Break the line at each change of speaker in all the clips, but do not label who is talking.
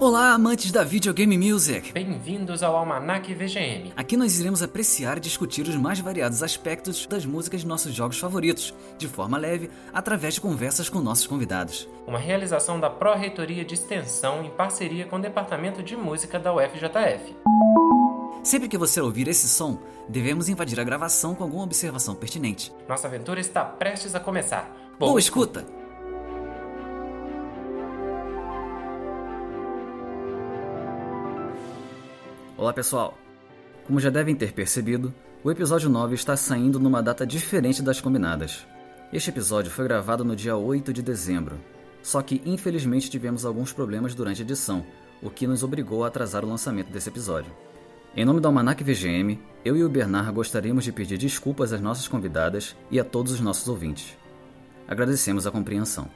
Olá, amantes da videogame music!
Bem-vindos ao Almanac VGM.
Aqui nós iremos apreciar e discutir os mais variados aspectos das músicas de nossos jogos favoritos, de forma leve, através de conversas com nossos convidados.
Uma realização da Pró-Reitoria de Extensão em parceria com o Departamento de Música da UFJF.
Sempre que você ouvir esse som, devemos invadir a gravação com alguma observação pertinente.
Nossa aventura está prestes a começar.
Boa escuta! Olá pessoal! Como já devem ter percebido, o episódio 9 está saindo numa data diferente das combinadas. Este episódio foi gravado no dia 8 de dezembro, só que infelizmente tivemos alguns problemas durante a edição, o que nos obrigou a atrasar o lançamento desse episódio. Em nome do Almanac VGM, eu e o Bernard gostaríamos de pedir desculpas às nossas convidadas e a todos os nossos ouvintes. Agradecemos a compreensão.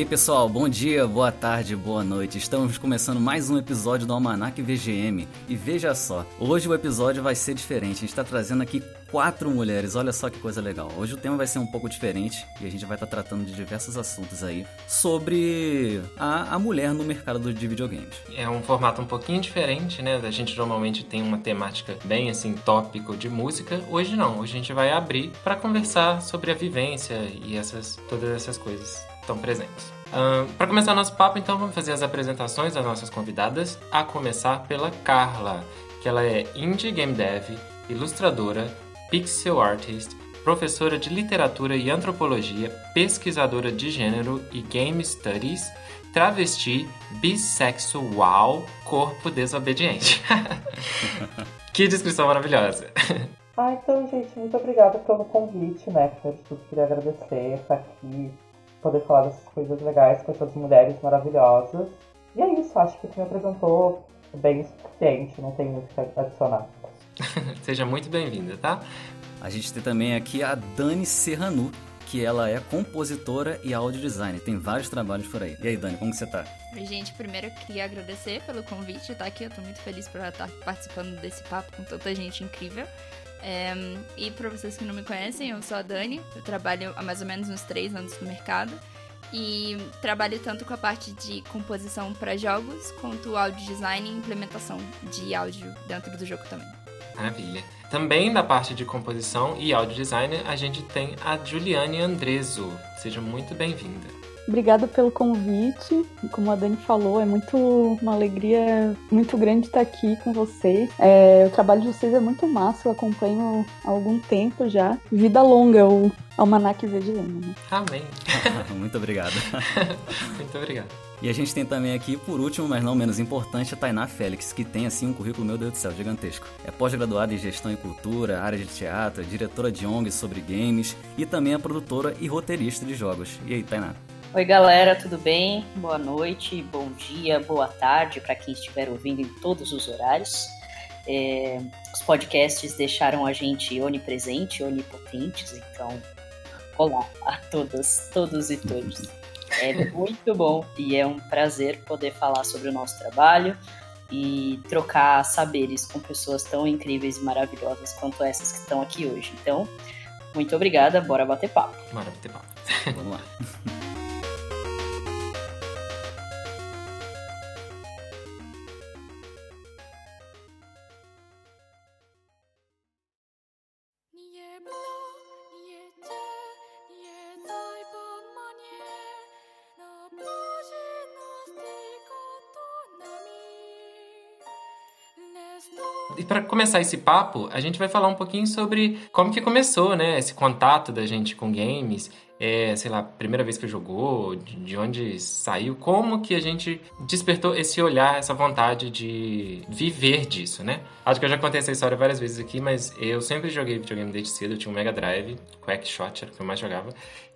Aí pessoal, bom dia, boa tarde, boa noite. Estamos começando mais um episódio do Almanac VGM. E veja só, hoje o episódio vai ser diferente. A gente está trazendo aqui quatro mulheres, olha só que coisa legal. Hoje o tema vai ser um pouco diferente e a gente vai estar tá tratando de diversos assuntos aí sobre a, a mulher no mercado de videogames.
É um formato um pouquinho diferente, né? A gente normalmente tem uma temática bem assim, tópico de música. Hoje não, hoje a gente vai abrir para conversar sobre a vivência e essas todas essas coisas estão presentes. Uh, para começar nosso papo, então, vamos fazer as apresentações das nossas convidadas, a começar pela Carla, que ela é indie game dev, ilustradora, pixel artist, professora de literatura e antropologia, pesquisadora de gênero e game studies, travesti, bissexual, corpo desobediente. que descrição maravilhosa!
Ah, então, gente, muito obrigada pelo convite, né? Primeiro de tudo, queria agradecer estar aqui poder falar dessas coisas legais com essas mulheres maravilhosas. E é isso, acho que tu me apresentou bem o suficiente, não tem muito que adicionar.
Seja muito bem-vinda, tá?
A gente tem também aqui a Dani Serranu, que ela é compositora e audio designer. Tem vários trabalhos por aí. E aí, Dani, como você tá?
Oi, gente. Primeiro eu queria agradecer pelo convite de estar aqui. Eu tô muito feliz por estar participando desse papo com tanta gente incrível. É, e para vocês que não me conhecem, eu sou a Dani, eu trabalho há mais ou menos uns três anos no mercado e trabalho tanto com a parte de composição para jogos quanto áudio design e implementação de áudio dentro do jogo também.
Maravilha. Também da parte de composição e áudio design, a gente tem a Juliane Andreso. Seja muito bem-vinda.
Obrigada pelo convite. Como a Dani falou, é muito uma alegria muito grande estar aqui com vocês. É, o trabalho de vocês é muito massa, eu acompanho há algum tempo já. Vida longa, o Almanac VGM. Né?
Amém.
muito obrigado.
muito obrigado.
E a gente tem também aqui, por último, mas não menos importante, a Tainá Félix, que tem assim um currículo, meu Deus do céu, gigantesco. É pós-graduada em gestão e cultura, área de teatro, diretora de ONG sobre games e também é produtora e roteirista de jogos. E aí, Tainá?
Oi, galera, tudo bem? Boa noite, bom dia, boa tarde para quem estiver ouvindo em todos os horários. É, os podcasts deixaram a gente onipresente, onipotentes, então, olá a todas, todos e todos. É muito bom e é um prazer poder falar sobre o nosso trabalho e trocar saberes com pessoas tão incríveis e maravilhosas quanto essas que estão aqui hoje. Então, muito obrigada, bora bater papo.
Bora bater papo.
Vamos lá.
para começar esse papo, a gente vai falar um pouquinho sobre como que começou, né, esse contato da gente com games é, sei lá, primeira vez que jogou, de onde saiu, como que a gente despertou esse olhar, essa vontade de viver disso, né? Acho que eu já contei essa história várias vezes aqui, mas eu sempre joguei videogame desde cedo, eu tinha um Mega Drive, Quackshot era o que eu mais jogava,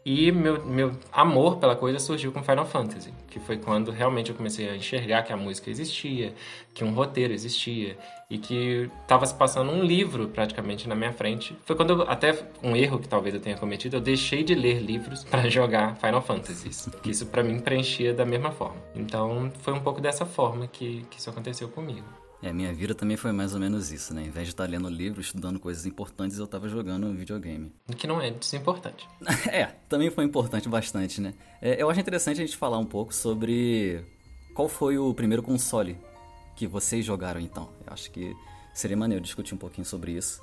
e meu, meu amor pela coisa surgiu com Final Fantasy, que foi quando realmente eu comecei a enxergar que a música existia, que um roteiro existia e que estava se passando um livro praticamente na minha frente. Foi quando eu, até um erro que talvez eu tenha cometido, eu deixei de ler livros para jogar Final Fantasy, que isso para mim preenchia da mesma forma. Então foi um pouco dessa forma que, que isso aconteceu comigo.
É, minha vida também foi mais ou menos isso, né? Em vez de estar lendo livro, estudando coisas importantes, eu estava jogando videogame.
Que não é desimportante.
é, também foi importante bastante, né? É, eu acho interessante a gente falar um pouco sobre qual foi o primeiro console que vocês jogaram então. Eu acho que seria maneiro discutir um pouquinho sobre isso.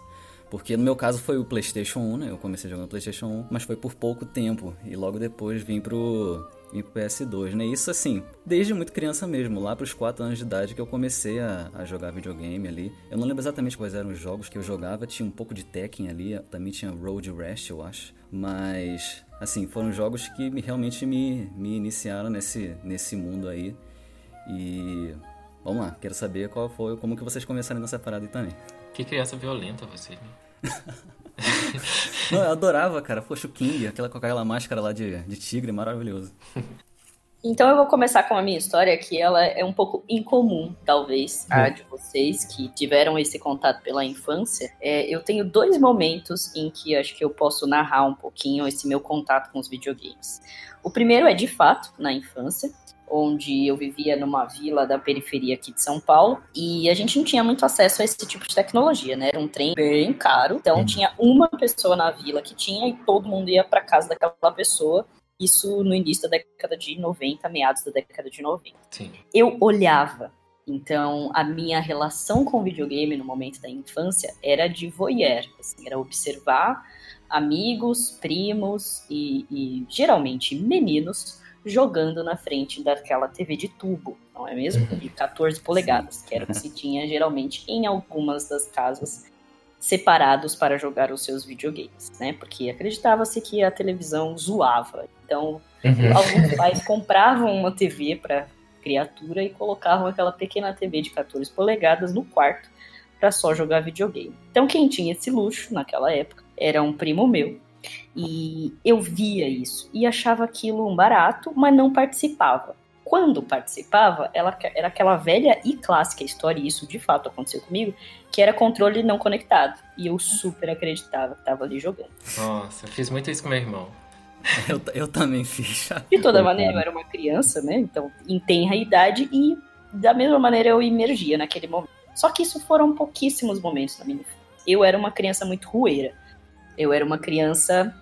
Porque no meu caso foi o PlayStation 1, né? Eu comecei jogando PlayStation 1, mas foi por pouco tempo. E logo depois vim pro e pro PS2, né? Isso assim, desde muito criança mesmo, lá pros 4 anos de idade que eu comecei a, a, jogar videogame ali. Eu não lembro exatamente quais eram os jogos que eu jogava, tinha um pouco de Tekken ali, também tinha Road Rash, eu acho. Mas, assim, foram jogos que me, realmente me, me iniciaram nesse, nesse mundo aí. E vamos lá, quero saber qual foi, como que vocês começaram nessa parada aí também.
Que criança violenta você, né?
Não, eu adorava, cara. Poxa, o King, aquela com aquela máscara lá de, de tigre, maravilhoso.
Então eu vou começar com a minha história, que ela é um pouco incomum, talvez, a de vocês que tiveram esse contato pela infância. É, eu tenho dois momentos em que acho que eu posso narrar um pouquinho esse meu contato com os videogames. O primeiro é de fato na infância, onde eu vivia numa vila da periferia aqui de São Paulo, e a gente não tinha muito acesso a esse tipo de tecnologia, né? Era um trem bem caro, então uhum. tinha uma pessoa na vila que tinha e todo mundo ia para casa daquela pessoa. Isso no início da década de 90, meados da década de 90.
Sim.
Eu olhava então, a minha relação com videogame no momento da infância era de voyeur, assim, era observar amigos, primos e, e geralmente meninos jogando na frente daquela TV de tubo, não é mesmo? De 14 polegadas, que era o que se tinha geralmente em algumas das casas separados para jogar os seus videogames, né? Porque acreditava-se que a televisão zoava. Então, uhum. alguns pais compravam uma TV para criatura e colocavam aquela pequena TV de 14 polegadas no quarto para só jogar videogame. Então, quem tinha esse luxo naquela época era um primo meu, e eu via isso e achava aquilo um barato, mas não participava. Quando participava, ela era aquela velha e clássica história, e isso de fato aconteceu comigo, que era controle não conectado. E eu super acreditava que estava ali jogando.
Nossa, eu fiz muito isso com meu irmão.
Eu, eu também fiz.
De toda maneira, eu era uma criança, né? Então, em tenra idade, e da mesma maneira eu emergia naquele momento. Só que isso foram pouquíssimos momentos na minha vida. Eu era uma criança muito rueira. Eu era uma criança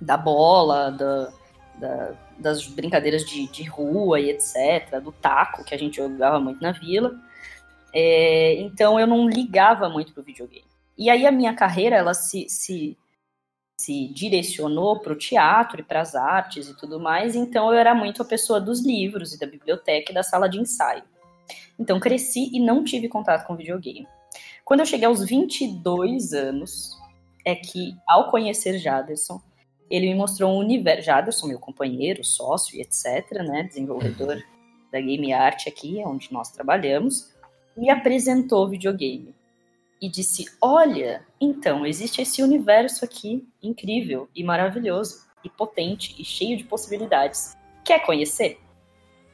da bola, da, da, das brincadeiras de, de, rua e etc., do taco, que a gente jogava muito na vila. É, então eu não ligava muito pro videogame. E aí a minha carreira, ela se, se, se direcionou para o teatro e para as artes e tudo mais, então eu era muito a pessoa dos livros e da biblioteca e da sala de ensaio. Então cresci e não tive contato com videogame. Quando eu cheguei aos 22 anos, é que, ao conhecer Jaderson, ele me mostrou um universo. Jaderson, meu companheiro, sócio e etc., né, desenvolvedor uhum. da Game Art aqui, onde nós trabalhamos, me apresentou o videogame. E disse: Olha, então, existe esse universo aqui incrível e maravilhoso, e potente e cheio de possibilidades. Quer conhecer?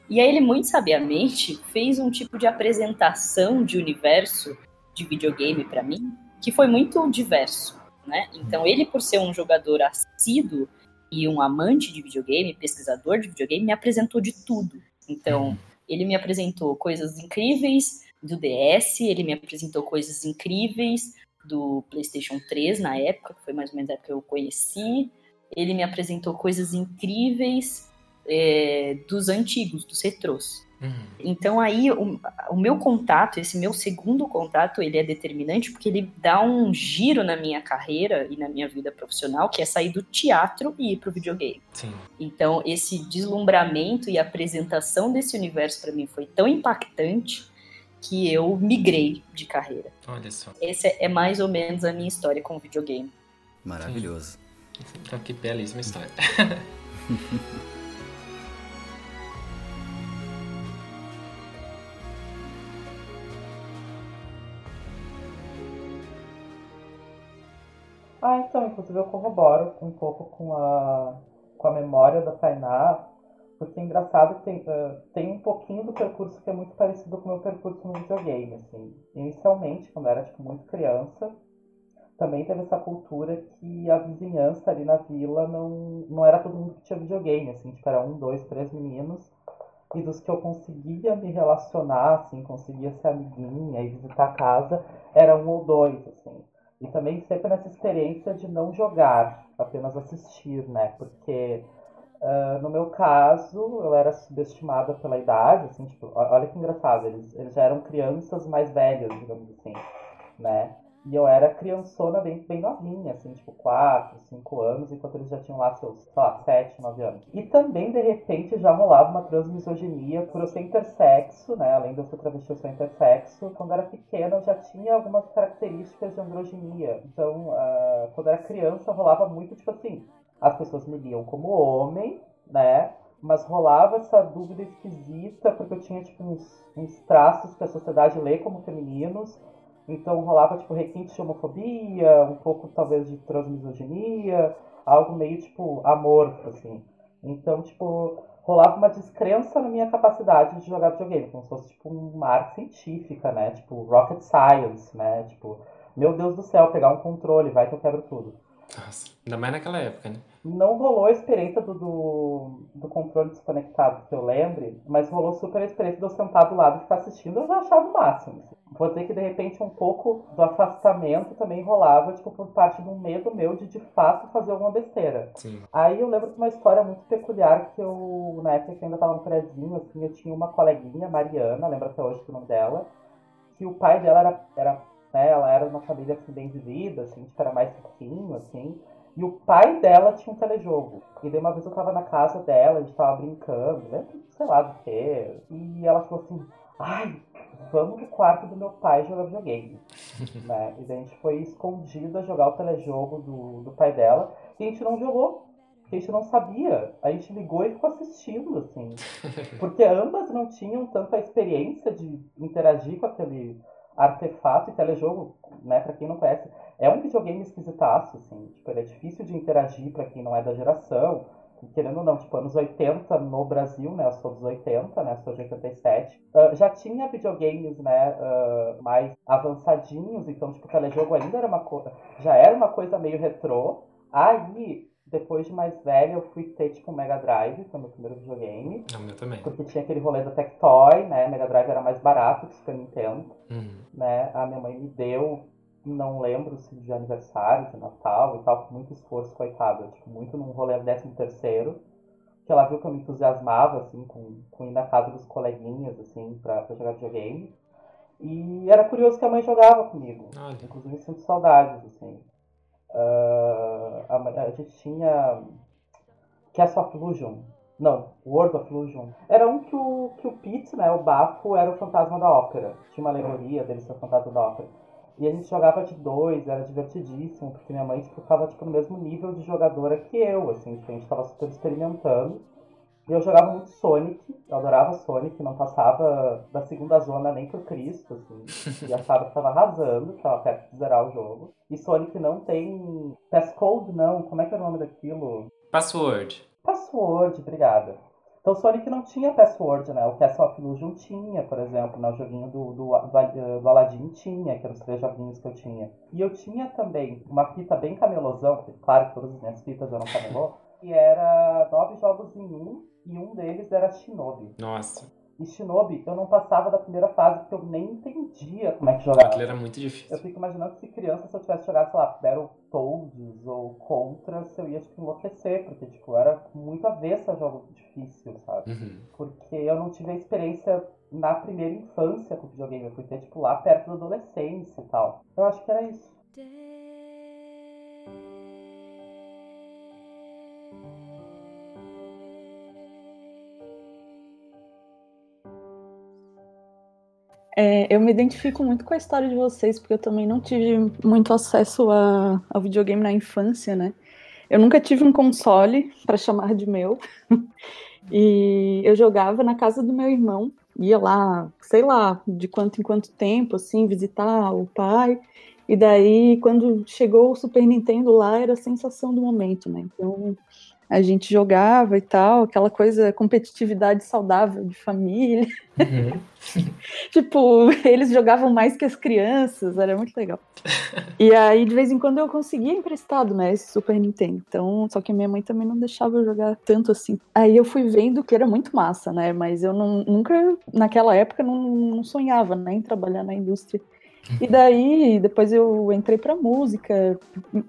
E aí ele muito sabiamente fez um tipo de apresentação de universo de videogame para mim que foi muito diverso né? Então ele, por ser um jogador assíduo e um amante de videogame, pesquisador de videogame, me apresentou de tudo. Então, uhum. ele me apresentou coisas incríveis do DS, ele me apresentou coisas incríveis do PlayStation 3 na época, que foi mais ou menos a época que eu conheci. Ele me apresentou coisas incríveis é, dos antigos, dos retrôs. Uhum. Então aí o, o, meu contato, esse meu segundo contato, ele é determinante porque ele dá um giro na minha carreira e na minha vida profissional, que é sair do teatro e ir pro videogame.
Sim.
Então esse deslumbramento e apresentação desse universo para mim foi tão impactante que eu migrei de carreira.
Olha só.
Essa é mais ou menos a minha história com o videogame.
Maravilhoso.
Então, que belíssima história.
Ah, então, inclusive eu corroboro um pouco com a, com a memória da Tainá, porque é engraçado que tem, uh, tem um pouquinho do percurso que é muito parecido com o meu percurso no videogame, assim. Inicialmente, quando eu era, tipo, muito criança, também teve essa cultura que a vizinhança ali na vila não, não era todo mundo que tinha videogame, assim, tipo, era um, dois, três meninos, e dos que eu conseguia me relacionar, assim, conseguia ser amiguinha e visitar a casa, era um ou dois, assim. E também sempre nessa experiência de não jogar, apenas assistir, né? Porque uh, no meu caso, eu era subestimada pela idade, assim, tipo, olha que engraçado, eles, eles já eram crianças mais velhas, digamos assim, né? E eu era criançona bem, bem novinha, assim, tipo 4, 5 anos, enquanto eles já tinham lá seus, sei lá, 7, 9 anos. E também, de repente, já rolava uma transmisoginia por eu ser intersexo, né? Além de eu ser travesti, eu sou intersexo. Quando eu era pequena, eu já tinha algumas características de androginia. Então, uh, quando eu era criança, rolava muito, tipo assim, as pessoas me liam como homem, né? Mas rolava essa dúvida esquisita, porque eu tinha, tipo, uns, uns traços que a sociedade lê como femininos então rolava tipo requinte de homofobia, um pouco talvez de transmisoginia, algo meio tipo amorfo, assim. Então, tipo, rolava uma descrença na minha capacidade de jogar videogame, como se fosse tipo uma arte científica, né? Tipo, rocket science, né? Tipo, meu Deus do céu, pegar um controle, vai que eu quebro tudo.
Nossa, ainda mais naquela época, né?
Não rolou a experiência do, do, do, controle desconectado, que eu lembre, mas rolou super a experiência de eu sentar do lado e ficar assistindo, eu já achava o máximo. Assim. Vou dizer que de repente um pouco do afastamento também rolava, tipo, por parte de um medo meu de de fato fazer alguma besteira.
Sim.
Aí eu lembro de uma história muito peculiar que eu, na época que ainda tava no prézinho, assim, eu tinha uma coleguinha, Mariana, lembro até hoje do nome dela, que o pai dela era, era né, ela era de uma família assim, bem vivida, assim, tipo, era mais riquinho, assim, e o pai dela tinha um telejogo. E daí uma vez eu tava na casa dela, a gente tava brincando, né? sei lá do que. E ela falou assim, ai, vamos no quarto do meu pai jogar videogame. né? E daí a gente foi escondido a jogar o telejogo do, do pai dela. E a gente não jogou. A gente não sabia. A gente ligou e ficou assistindo, assim. Porque ambas não tinham tanta experiência de interagir com aquele artefato e telejogo, né, para quem não conhece, é um videogame esquisitaço, assim, tipo, ele é difícil de interagir para quem não é da geração, querendo ou não, tipo, anos 80 no Brasil, né, eu sou dos 80, né, sou de 87, uh, já tinha videogames, né, uh, mais avançadinhos, então, tipo, telejogo ainda era uma coisa, já era uma coisa meio retrô, aí depois de mais velha, eu fui ter, tipo, um Mega Drive, que foi o meu primeiro videogame.
É o meu também.
Porque tinha aquele rolê da Tectoy, né? Mega Drive era mais barato que o Super Nintendo.
Uhum.
Né? A minha mãe me deu, não lembro se de aniversário, de Natal e tal, com muito esforço, coitada. Tipo, muito num rolê 13 terceiro. Que ela viu que eu me entusiasmava, assim, com, com ir na casa dos coleguinhas, assim, pra, pra jogar videogame. E era curioso que a mãe jogava comigo.
Olha.
Inclusive, sinto saudades, assim. Uh, a, a, gente tinha Castle of. Não, World of. Era um que o, que o Pete, né, o Bafo, era o fantasma da ópera. Tinha uma alegoria dele ser o fantasma da ópera. E a gente jogava de dois, era divertidíssimo, porque minha mãe ficava tipo, no mesmo nível de jogadora que eu, assim, tipo, a gente estava super experimentando. Eu jogava muito Sonic, eu adorava Sonic, não passava da segunda zona nem por Cristo, assim. e achava que estava arrasando, que estava perto de zerar o jogo. E Sonic não tem passcode, não. Como é que é o nome daquilo?
Password.
Password, obrigada. Então Sonic não tinha password, né? O Castle of Illusion tinha, por exemplo, né? O joguinho do, do, do, do Aladdin tinha, que eram os três joguinhos que eu tinha. E eu tinha também uma fita bem camelosão, porque claro que todas as minhas fitas eram camelô, que era nove jogos em um, e um deles era Shinobi.
Nossa.
E Shinobi, eu não passava da primeira fase porque eu nem entendia como é que jogava.
Aquilo era muito difícil.
Eu fico imaginando se criança, se eu tivesse jogado, sei lá, Battletoads ou Contra, se eu ia, tipo, enlouquecer, porque, tipo, era muito avessa a jogo difícil, sabe?
Uhum.
Porque eu não tive a experiência na primeira infância com o videogame, eu fui ter, tipo, lá perto da adolescência e tal. Eu acho que era isso.
É, eu me identifico muito com a história de vocês, porque eu também não tive muito acesso a, ao videogame na infância, né? Eu nunca tive um console para chamar de meu. e eu jogava na casa do meu irmão. Ia lá, sei lá, de quanto em quanto tempo, assim, visitar o pai. E daí, quando chegou o Super Nintendo lá, era a sensação do momento, né? Então, a gente jogava e tal, aquela coisa, competitividade saudável de família. Uhum. tipo, eles jogavam mais que as crianças, era muito legal. e aí, de vez em quando, eu conseguia emprestado, né, esse Super Nintendo. Então, só que minha mãe também não deixava eu jogar tanto assim. Aí eu fui vendo que era muito massa, né, mas eu não, nunca, naquela época, não, não sonhava, né, em trabalhar na indústria. E daí, depois eu entrei pra música.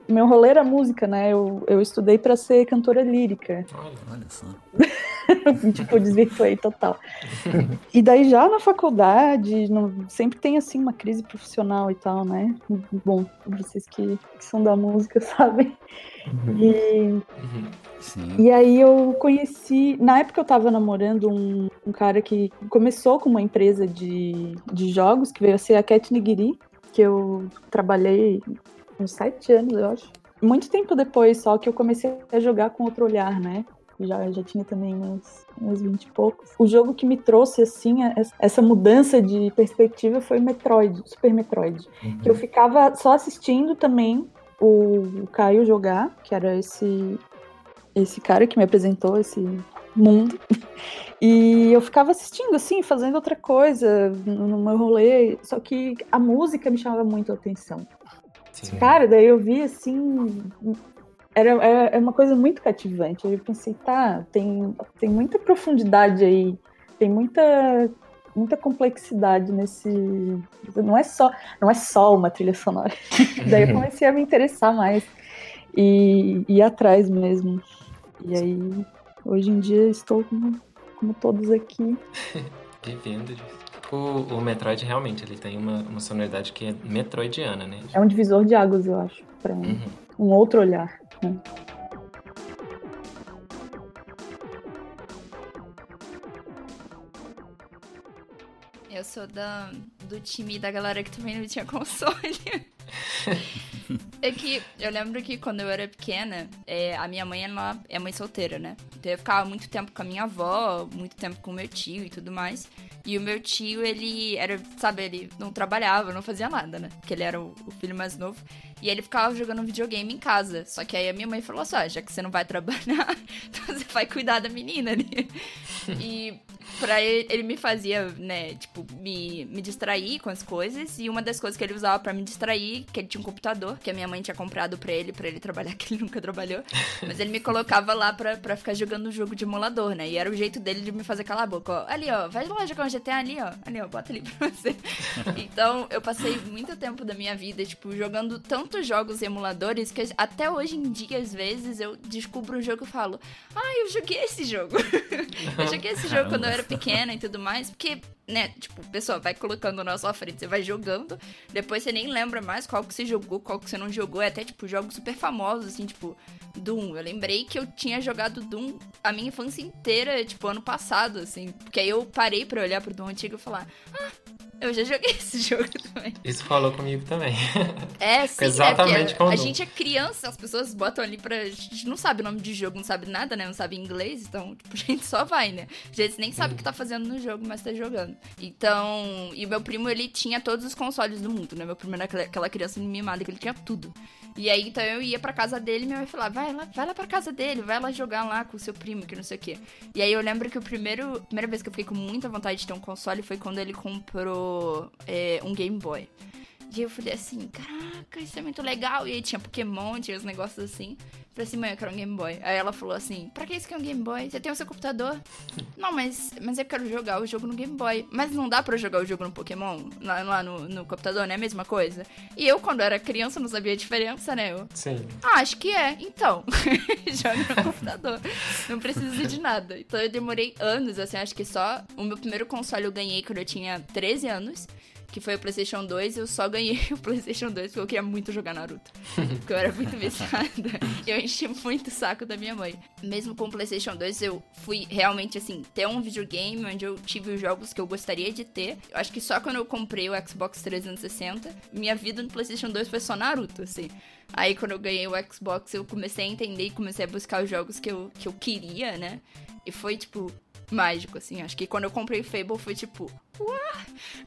Meu rolê era música, né? Eu, eu estudei para ser cantora lírica.
Olha, olha só.
tipo, desvirtuei total. e daí, já na faculdade, no, sempre tem, assim, uma crise profissional e tal, né? Bom, vocês que, que são da música sabem. E, uhum. Sim. E aí eu conheci. Na época eu tava namorando um, um, cara que começou com uma empresa de, de jogos, que veio a ser a Cat Nigiri, que eu trabalhei uns sete anos, eu acho. Muito tempo depois, só que eu comecei a jogar com outro olhar, né? Já, já tinha também uns, uns 20 e poucos. O jogo que me trouxe, assim, essa mudança de perspectiva foi Metroid, Super Metroid. Uhum. Que eu ficava só assistindo também o Caio jogar, que era esse esse cara que me apresentou esse mundo. E eu ficava assistindo, assim, fazendo outra coisa no meu rolê. Só que a música me chamava muito a atenção. Sim. Cara, daí eu vi, assim. Era, era uma coisa muito cativante. Eu pensei, tá, tem, tem muita profundidade aí. Tem muita muita complexidade nesse não é só não é só uma trilha sonora daí eu comecei a me interessar mais e ir atrás mesmo e aí, hoje em dia, estou como, como todos aqui.
Vivendo O, o Metroid realmente ele tem uma, uma sonoridade que é metroidiana, né?
É um divisor de águas, eu acho, para uhum. um outro olhar. Né?
Eu sou da, do time da galera que também não tinha console. é que eu lembro que quando eu era pequena, é, a minha mãe ela é mãe solteira, né? Então eu ficava muito tempo com a minha avó, muito tempo com o meu tio e tudo mais. E o meu tio, ele era, sabe, ele não trabalhava, não fazia nada, né? Porque ele era o, o filho mais novo. E ele ficava jogando videogame em casa. Só que aí a minha mãe falou assim: ah, já que você não vai trabalhar, então você vai cuidar da menina ali. e pra ele, ele me fazia, né, tipo, me, me distrair com as coisas. E uma das coisas que ele usava para me distrair, que ele tinha um computador, que a minha mãe tinha comprado pra ele, para ele trabalhar, que ele nunca trabalhou. Mas ele me colocava lá pra, pra ficar jogando um jogo de emulador, né? E era o jeito dele de me fazer calar a boca, ó. Ali, ó, vai lá jogar um GTA ali, ó. Ali, ó, bota ali pra você. então, eu passei muito tempo da minha vida, tipo, jogando tantos jogos emuladores que até hoje em dia, às vezes, eu descubro um jogo e falo, ah, eu joguei esse jogo. eu joguei esse jogo quando eu era pequena e tudo mais, porque né, tipo, pessoa vai colocando na sua frente, você vai jogando, depois você nem lembra mais qual que você jogou, qual que você não jogou, é até, tipo, jogos super famosos, assim, tipo, Doom. Eu lembrei que eu tinha jogado Doom a minha infância inteira, tipo, ano passado, assim, porque aí eu parei pra olhar pro Doom antigo e falar, ah, eu já joguei esse jogo também.
Isso falou comigo também.
É, sim.
Exatamente
é
como
A gente é criança, as pessoas botam ali pra. A gente não sabe o nome de jogo, não sabe nada, né? Não sabe inglês, então, tipo, a gente só vai, né? A gente nem sabe o que tá fazendo no jogo, mas tá jogando. Então. E meu primo, ele tinha todos os consoles do mundo, né? Meu primo era aquela criança mimada que ele tinha tudo. E aí, então eu ia pra casa dele e minha mãe falava, vai lá, vai lá pra casa dele, vai lá jogar lá com o seu primo, que não sei o quê. E aí eu lembro que o primeiro, a primeira vez que eu fiquei com muita vontade de ter um console foi quando ele comprou é, um Game Boy. E eu falei assim, caraca, isso é muito legal. E aí tinha Pokémon, tinha os negócios assim. Falei assim, mãe, eu quero um Game Boy. Aí ela falou assim, pra que isso que é um Game Boy? Você tem o seu computador? não, mas, mas eu quero jogar o jogo no Game Boy. Mas não dá pra jogar o jogo no Pokémon? Lá, lá no, no computador, não é a mesma coisa? E eu, quando era criança, não sabia a diferença, né? Eu,
Sim.
Ah, acho que é. Então, joga no computador. Não precisa de nada. Então eu demorei anos, assim, acho que só... O meu primeiro console eu ganhei quando eu tinha 13 anos. Que foi o PlayStation 2, eu só ganhei o PlayStation 2 porque eu queria muito jogar Naruto. porque eu era muito viciada. eu enchi muito o saco da minha mãe. Mesmo com o PlayStation 2, eu fui realmente assim, ter um videogame onde eu tive os jogos que eu gostaria de ter. Eu acho que só quando eu comprei o Xbox 360, minha vida no PlayStation 2 foi só Naruto, assim. Aí quando eu ganhei o Xbox, eu comecei a entender e comecei a buscar os jogos que eu, que eu queria, né? E foi, tipo, mágico, assim. Acho que quando eu comprei Fable foi tipo, uau,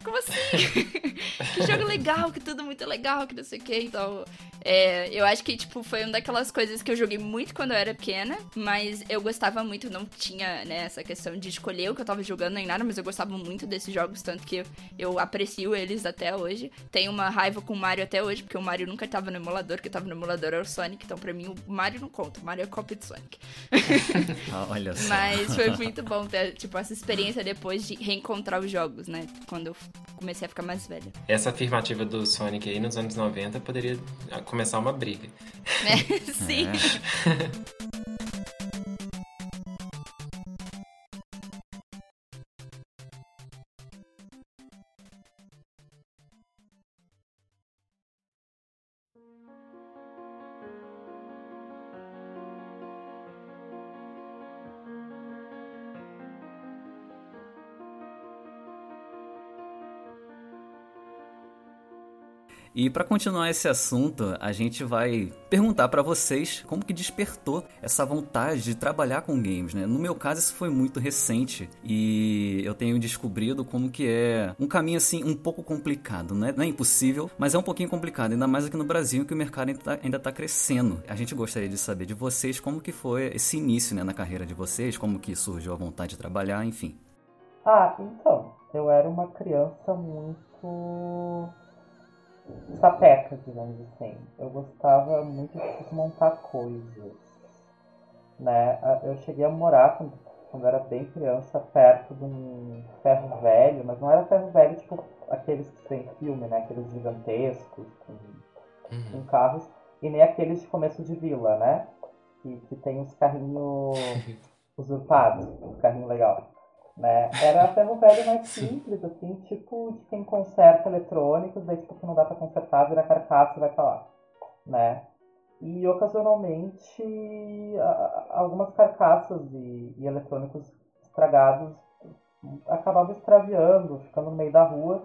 como assim? que jogo legal, que tudo muito legal, que não sei o que. Então, é, eu acho que, tipo, foi uma daquelas coisas que eu joguei muito quando eu era pequena, mas eu gostava muito, não tinha, né, essa questão de escolher o que eu tava jogando nem nada, mas eu gostava muito desses jogos, tanto que eu, eu aprecio eles até hoje. Tenho uma raiva com o Mario até hoje, porque o Mario nunca tava no emulador, que tava no emulador era o Sonic, então pra mim o Mario não conta, o Mario é cópia de Sonic.
Ah, olha só.
Mas foi muito bom ter, tipo, essa experiência depois de reencontrar os jogos, né? Quando eu comecei a ficar mais velha.
Essa afirmativa do Sonic aí nos anos 90 poderia começar uma briga.
É, sim.
É. E para continuar esse assunto, a gente vai perguntar para vocês como que despertou essa vontade de trabalhar com games, né? No meu caso, isso foi muito recente e eu tenho descobrido como que é um caminho assim um pouco complicado, né? Não é impossível, mas é um pouquinho complicado, ainda mais aqui no Brasil que o mercado ainda está crescendo. A gente gostaria de saber de vocês como que foi esse início, né, na carreira de vocês, como que surgiu a vontade de trabalhar, enfim.
Ah, então, eu era uma criança muito sapeca, digamos assim. Eu gostava muito de desmontar coisas. Né? Eu cheguei a morar quando, quando era bem criança perto de um ferro velho, mas não era ferro velho tipo aqueles que tem filme, né? Aqueles gigantescos com, uhum. com carros, e nem aqueles de começo de vila, né? Que, que tem uns carrinhos usurpados, um carrinho legal. Né? Era ferro velho mais simples, assim, tipo de quem conserta eletrônicos, daí tipo que não dá pra consertar, vira carcaça e vai pra lá. Né? E ocasionalmente algumas carcaças e, e eletrônicos estragados acabavam extraviando, ficando no meio da rua,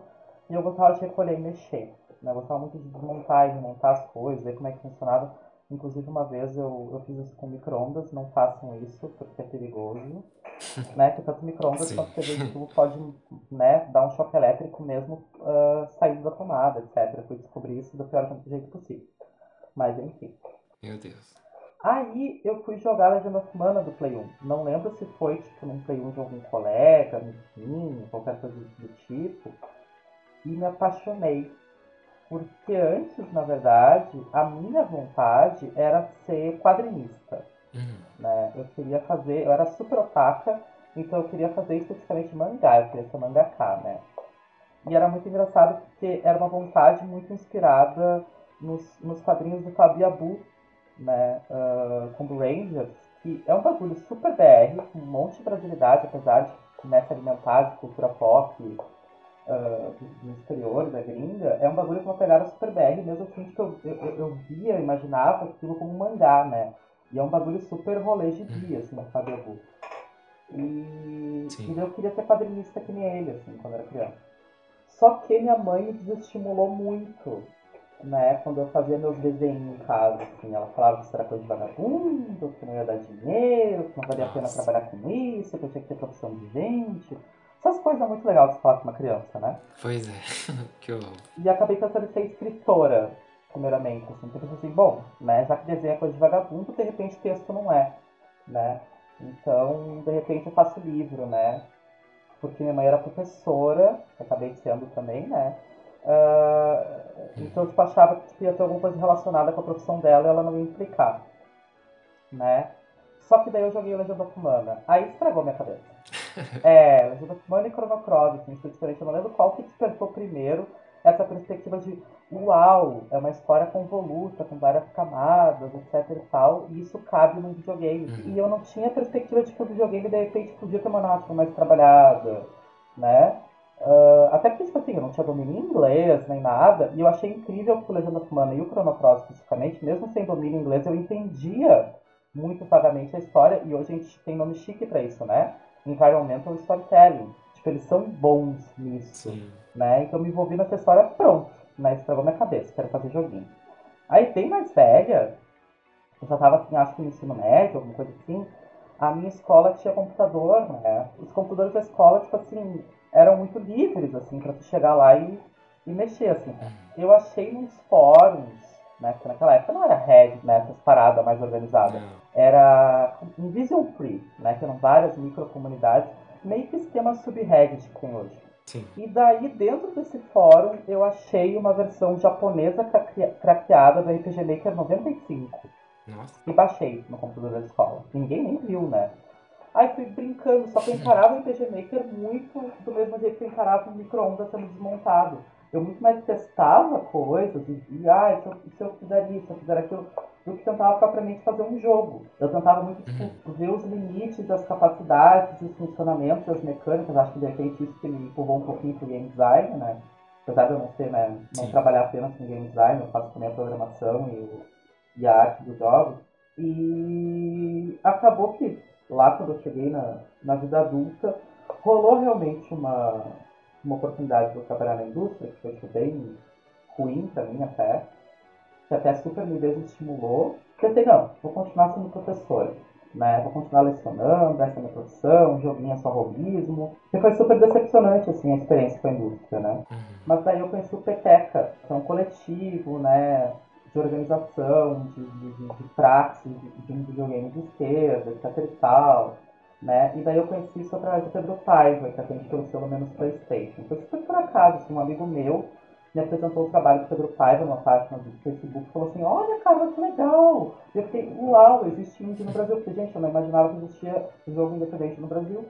e eu gostava de recolher e mexer. Né? Eu gostava muito de desmontar e desmontar as coisas, ver como é que funcionava. Inclusive, uma vez eu, eu fiz isso com micro-ondas, não façam isso, porque é perigoso. né? Que tanto micro-ondas quanto TV de tubo pode né, dar um choque elétrico mesmo uh, saindo da tomada, etc. Eu fui descobrir isso do pior jeito possível. Mas, enfim.
Meu Deus.
Aí eu fui jogar Legend of Mana do Play 1. Não lembro se foi tipo num Play 1 de algum colega, enfim, qualquer coisa do tipo. E me apaixonei porque antes, na verdade, a minha vontade era ser quadrinista. Uhum. Né? Eu queria fazer, eu era super otaka, então eu queria fazer especificamente mangá, eu queria ser mangaká, né? E era muito engraçado porque era uma vontade muito inspirada nos, nos quadrinhos do Fabiabu, né? Uh, como Rangers, que é um bagulho super BR, com um monte de brasilidade, apesar de né, se alimentar de cultura pop, uh, do exterior, da gringa, é um bagulho com uma pegada super BR, mesmo assim, que eu, eu, eu via, imaginava aquilo como um mangá, né? E é um bagulho super rolê de dia, assim, sabe, Abu? E, e eu queria ser quadrinista que nem ele, assim, quando era criança. Só que minha mãe me desestimulou muito, né? Quando eu fazia meus desenhos em casa, assim. Ela falava que isso era coisa de vagabundo, que não ia dar dinheiro, que não valia a pena trabalhar com isso, que eu tinha que ter profissão de gente. Coisas muito legais de falar com uma criança, né?
Pois é, que horror.
E acabei pensando em ser escritora, primeiramente, assim. Porque eu pensei assim, bom, né, já que desenho é coisa de vagabundo, de repente texto não é, né? Então, de repente eu faço livro, né? Porque minha mãe era professora, acabei sendo também, né? Uh, então tipo, achava que ia ter alguma coisa relacionada com a profissão dela e ela não ia implicar, né? Só que daí eu joguei o Legend of Mana. Aí estragou minha cabeça. É, Mana e Chrono Cross, assim, isso é diferente. Eu não lembro qual que despertou primeiro essa perspectiva de uau, é uma história convoluta, com várias camadas, etc e tal, e isso cabe num videogame. Uhum. E eu não tinha perspectiva de que o videogame, de repente, podia ter uma narrativa mais trabalhada, né? Uh, até porque, tipo assim, eu não tinha domínio em inglês nem nada, e eu achei incrível que o Legenda Humana e o Chrono Cross especificamente, mesmo sem domínio em inglês, eu entendia muito vagamente a história, e hoje a gente tem nome chique para isso, né? Environmental Storytelling. Tipo, eles são bons nisso, Sim. né? Então eu me envolvi nessa história, pronto, né? Estragou minha cabeça, quero fazer joguinho. Aí, bem mais velha, eu já tava, assim, acho que no ensino médio, alguma coisa assim, a minha escola tinha computador, né? Os computadores da escola, tipo assim, eram muito livres, assim, para tu chegar lá e, e mexer, assim. Uhum. Eu achei nos fóruns, né, porque naquela época não era Red, né, essas paradas mais organizadas. Era um Vision Free, né, que eram várias microcomunidades, meio que esquema subreddit que tem hoje.
Sim.
E daí, dentro desse fórum, eu achei uma versão japonesa craqueada do RPG Maker 95.
Nossa.
E baixei no computador da escola. Ninguém nem viu, né? Aí fui brincando, só que eu encarava o RPG Maker muito do mesmo jeito que eu encarava o micro-ondas sendo desmontado. Eu muito mais testava coisas e via, ah, se eu, se eu fizer isso, se eu fizer aquilo, do que tentava propriamente fazer um jogo. Eu tentava muito tipo, uhum. ver os limites das capacidades, os funcionamentos, das mecânicas. Acho que de repente isso que me empurrou um pouquinho pro game design, né? Apesar de eu não ser, né, não Sim. trabalhar apenas com game design, eu faço também a programação e, e a arte dos jogos. E acabou que lá quando eu cheguei na, na vida adulta, rolou realmente uma, uma oportunidade de eu trabalhar na indústria, que foi tipo, bem ruim para mim até, que até super me desestimulou. Pensei, não, vou continuar sendo professora, né? Vou continuar lecionando, essa é minha profissão, joguinho é só robismo. E foi super decepcionante, assim, a experiência com a indústria, né? Uhum. Mas daí eu conheci o Peteca, que é um coletivo, né? de organização, de, de, de, de praxis, de, de um videogame de esquerda, etc e tal, né? E daí eu conheci isso através do Pedro Paiva, que a gente conheceu no menos Playstation. Foi super por acaso, assim, um amigo meu me apresentou o trabalho do Pedro Paiva numa página do Facebook e falou assim, olha cara, que legal! E eu fiquei, uau, existe indie no Brasil. Porque, gente, eu não imaginava que existia jogo independente no Brasil.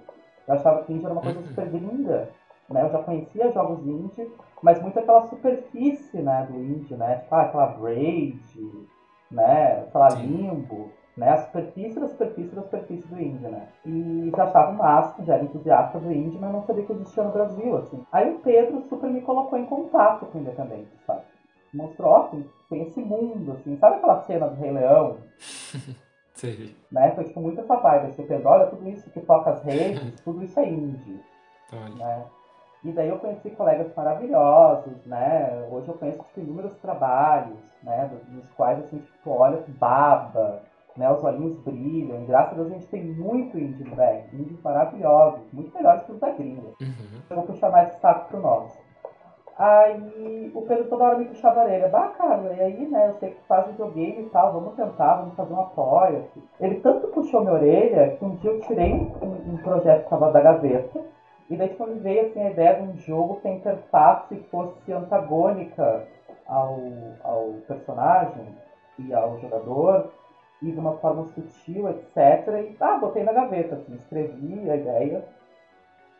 Eu achava que indie era uma coisa super linda. Né? Eu já conhecia jogos indie, mas muito aquela superfície né, do indie, né? Tipo, ah, aquela Braid, né? Sei lá, Limbo, né? A superfície da superfície da superfície do indie, né? E já achava o máximo, já era entusiasta do indie, mas não sabia que existia no Brasil, assim. Aí o Pedro super me colocou em contato com o Independente, sabe? Mostrou, tem, tem esse mundo, assim. Sabe aquela cena do Rei Leão?
Sim.
Né? Foi tipo muito essa vibe, assim, o Pedro, olha, tudo isso que toca as redes, tudo isso é. Olha. Né? E daí eu conheci colegas maravilhosos, né? Hoje eu conheço tipo, inúmeros trabalhos, né? Dos quais assim, tipo, olha, baba, né? Os olhinhos brilham. Graças a Deus a gente tem muito indie no BR, índios maravilhosos, muito melhores que os da gringa. Uhum. Eu vou puxar mais saco pro nosso. Aí o Pedro toda hora me puxava a orelha. Bah, cara, e aí, né? Eu sei que tu faz videogame e tal, vamos tentar, vamos fazer um apoio. Ele tanto puxou minha orelha que um dia eu tirei um, um projeto que estava da gaveta e daí tipo, me veio assim, a ideia de um jogo que a interface fosse antagônica ao, ao personagem e ao jogador, e de uma forma sutil, etc. E ah, botei na gaveta, assim, escrevi a ideia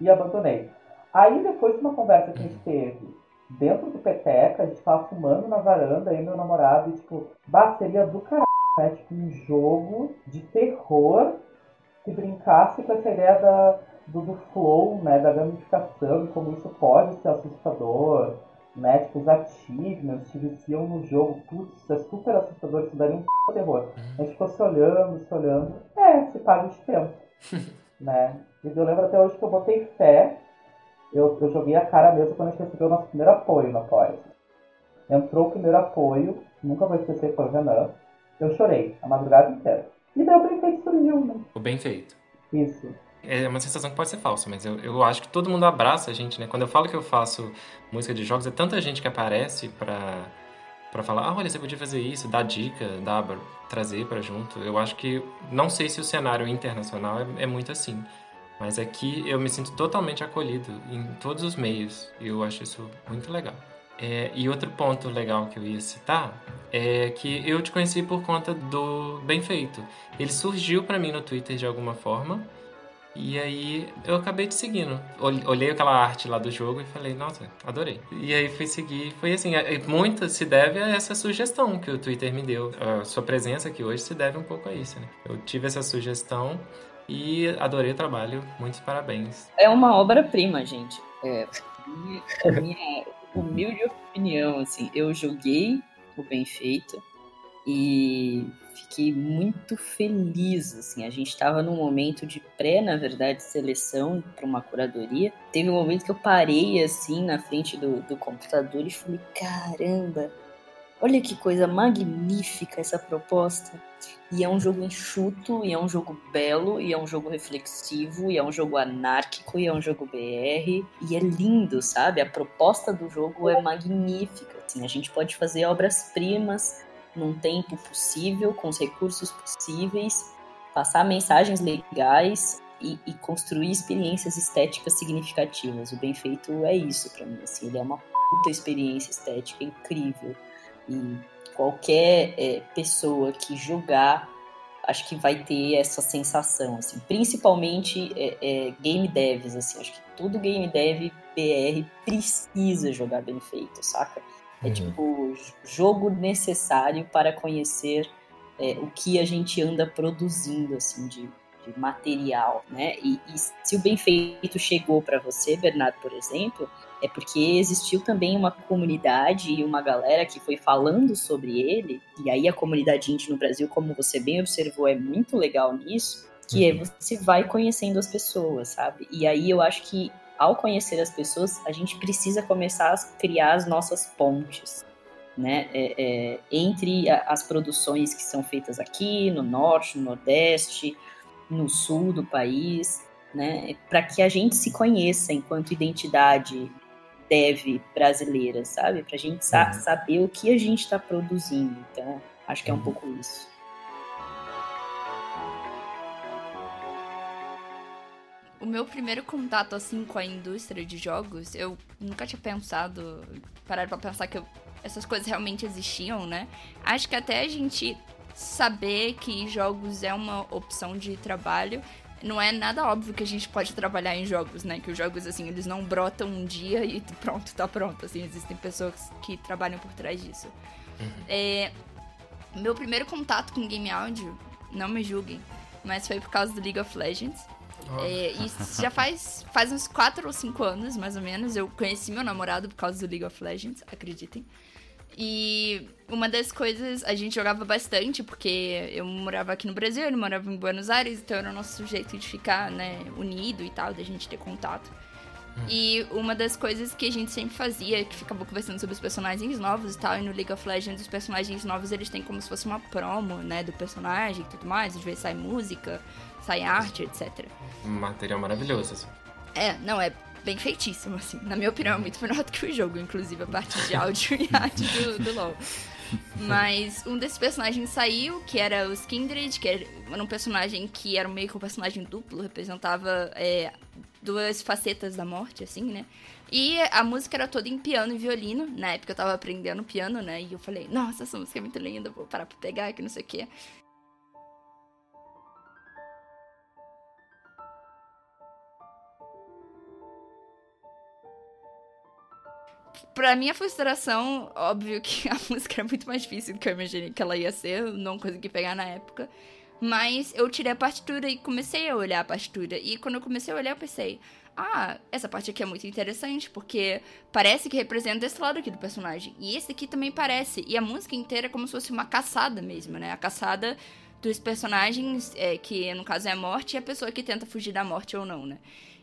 e abandonei. Aí depois de uma conversa que a gente teve dentro do Peteca, a gente tava fumando na varanda, aí meu namorado, e tipo, bah, seria do caralho, né? Tipo, um jogo de terror que brincasse com essa ideia da do, do flow, né, da gamificação e como isso pode ser assustador, né, tipo, os achievements te viciam no jogo, putz, isso é super assustador, isso daria um p... terror. A gente ficou se olhando, se olhando, é, se paga de tempo, né. E eu lembro até hoje que eu botei fé, eu, eu joguei a cara mesmo quando a gente recebeu o nosso primeiro apoio no Apoia. Entrou o primeiro apoio, nunca vou esquecer, foi o Renan, eu chorei a madrugada inteira. E daí o bem feito surgiu, né?
O bem feito.
Isso
é uma sensação que pode ser falsa, mas eu, eu acho que todo mundo abraça a gente, né? Quando eu falo que eu faço música de jogos, é tanta gente que aparece pra, pra falar, ah, olha, você podia fazer isso, dar dica, dar, trazer pra junto. Eu acho que, não sei se o cenário internacional é, é muito assim, mas aqui eu me sinto totalmente acolhido em todos os meios, e eu acho isso muito legal. É, e outro ponto legal que eu ia citar é que eu te conheci por conta do Bem Feito. Ele surgiu para mim no Twitter de alguma forma, e aí eu acabei te seguindo. Olhei aquela arte lá do jogo e falei, nossa, adorei. E aí fui seguir. Foi assim, é, muito se deve a essa sugestão que o Twitter me deu. A sua presença aqui hoje se deve um pouco a isso, né? Eu tive essa sugestão e adorei o trabalho. Muitos parabéns.
É uma obra-prima, gente. É, a minha humilde opinião, assim, eu joguei o Bem Feito e fiquei muito feliz, assim, a gente estava num momento de pré, na verdade, seleção para uma curadoria. Teve um momento que eu parei, assim, na frente do, do computador e falei, caramba, olha que coisa magnífica essa proposta. E é um jogo enxuto, e é um jogo belo, e é um jogo reflexivo, e é um jogo anárquico, e é um jogo BR, e é lindo, sabe? A proposta do jogo é magnífica. Assim, a gente pode fazer obras-primas num tempo possível, com os recursos possíveis, passar mensagens legais e, e construir experiências estéticas significativas. O bem feito é isso para mim. Assim, ele é uma puta experiência estética incrível. E qualquer é, pessoa que jogar, acho que vai ter essa sensação, assim, principalmente é, é, game devs, assim, acho que todo game dev BR precisa jogar bem feito, saca? É uhum. tipo jogo necessário para conhecer é, o que a gente anda produzindo, assim, de, de material, né? E, e, se o bem feito chegou para você, Bernardo, por exemplo, é porque existiu também uma comunidade e uma galera que foi falando sobre ele, e aí a comunidade indie no Brasil, como você bem observou, é muito legal nisso, que é uhum. é você vai conhecendo as pessoas, sabe? E aí eu acho que ao conhecer as pessoas, a gente precisa começar a criar as nossas pontes, né? É, é, entre as produções que são feitas aqui, no norte, no nordeste, no sul do país, né? Para que a gente se conheça enquanto identidade dev brasileira, sabe? Para a gente sa uhum. saber o que a gente está produzindo. Então, acho que é um uhum. pouco isso.
Meu primeiro contato, assim, com a indústria de jogos, eu nunca tinha pensado, parar pra pensar que eu, essas coisas realmente existiam, né? Acho que até a gente saber que jogos é uma opção de trabalho não é nada óbvio que a gente pode trabalhar em jogos, né? Que os jogos, assim, eles não brotam um dia e pronto, tá pronto. Assim, existem pessoas que trabalham por trás disso. Uhum. É, meu primeiro contato com game áudio, não me julguem, mas foi por causa do League of Legends. Oh. É, e já faz, faz uns 4 ou 5 anos, mais ou menos, eu conheci meu namorado por causa do League of Legends, acreditem. E uma das coisas, a gente jogava bastante, porque eu morava aqui no Brasil, ele morava em Buenos Aires, então era o nosso jeito de ficar, né, unido e tal, da gente ter contato. Hum. E uma das coisas que a gente sempre fazia, que ficava conversando sobre os personagens novos e tal, e no League of Legends os personagens novos eles têm como se fosse uma promo, né, do personagem e tudo mais, às vezes sai música, sai arte, etc.
Um material maravilhoso, assim.
É, não, é bem feitíssimo, assim. Na minha opinião, é muito melhor do que o jogo, inclusive a parte de áudio e arte do, do LoL. Mas um desses personagens saiu, que era o Skindred, que era um personagem que era meio que um personagem duplo, representava é, duas facetas da morte, assim, né? E a música era toda em piano e violino. Na época eu tava aprendendo piano, né? E eu falei, nossa, essa música é muito linda, vou parar pra pegar, que não sei o quê. Pra minha frustração, óbvio que a música era muito mais difícil do que eu imaginei que ela ia ser, não consegui pegar na época. Mas eu tirei a partitura e comecei a olhar a partitura. E quando eu comecei a olhar, eu pensei: ah, essa parte aqui é muito interessante, porque parece que representa esse lado aqui do personagem. E esse aqui também parece. E a música inteira é como se fosse uma caçada mesmo, né? A caçada dos personagens, é, que no caso é a morte, e a pessoa que tenta fugir da morte ou não, né?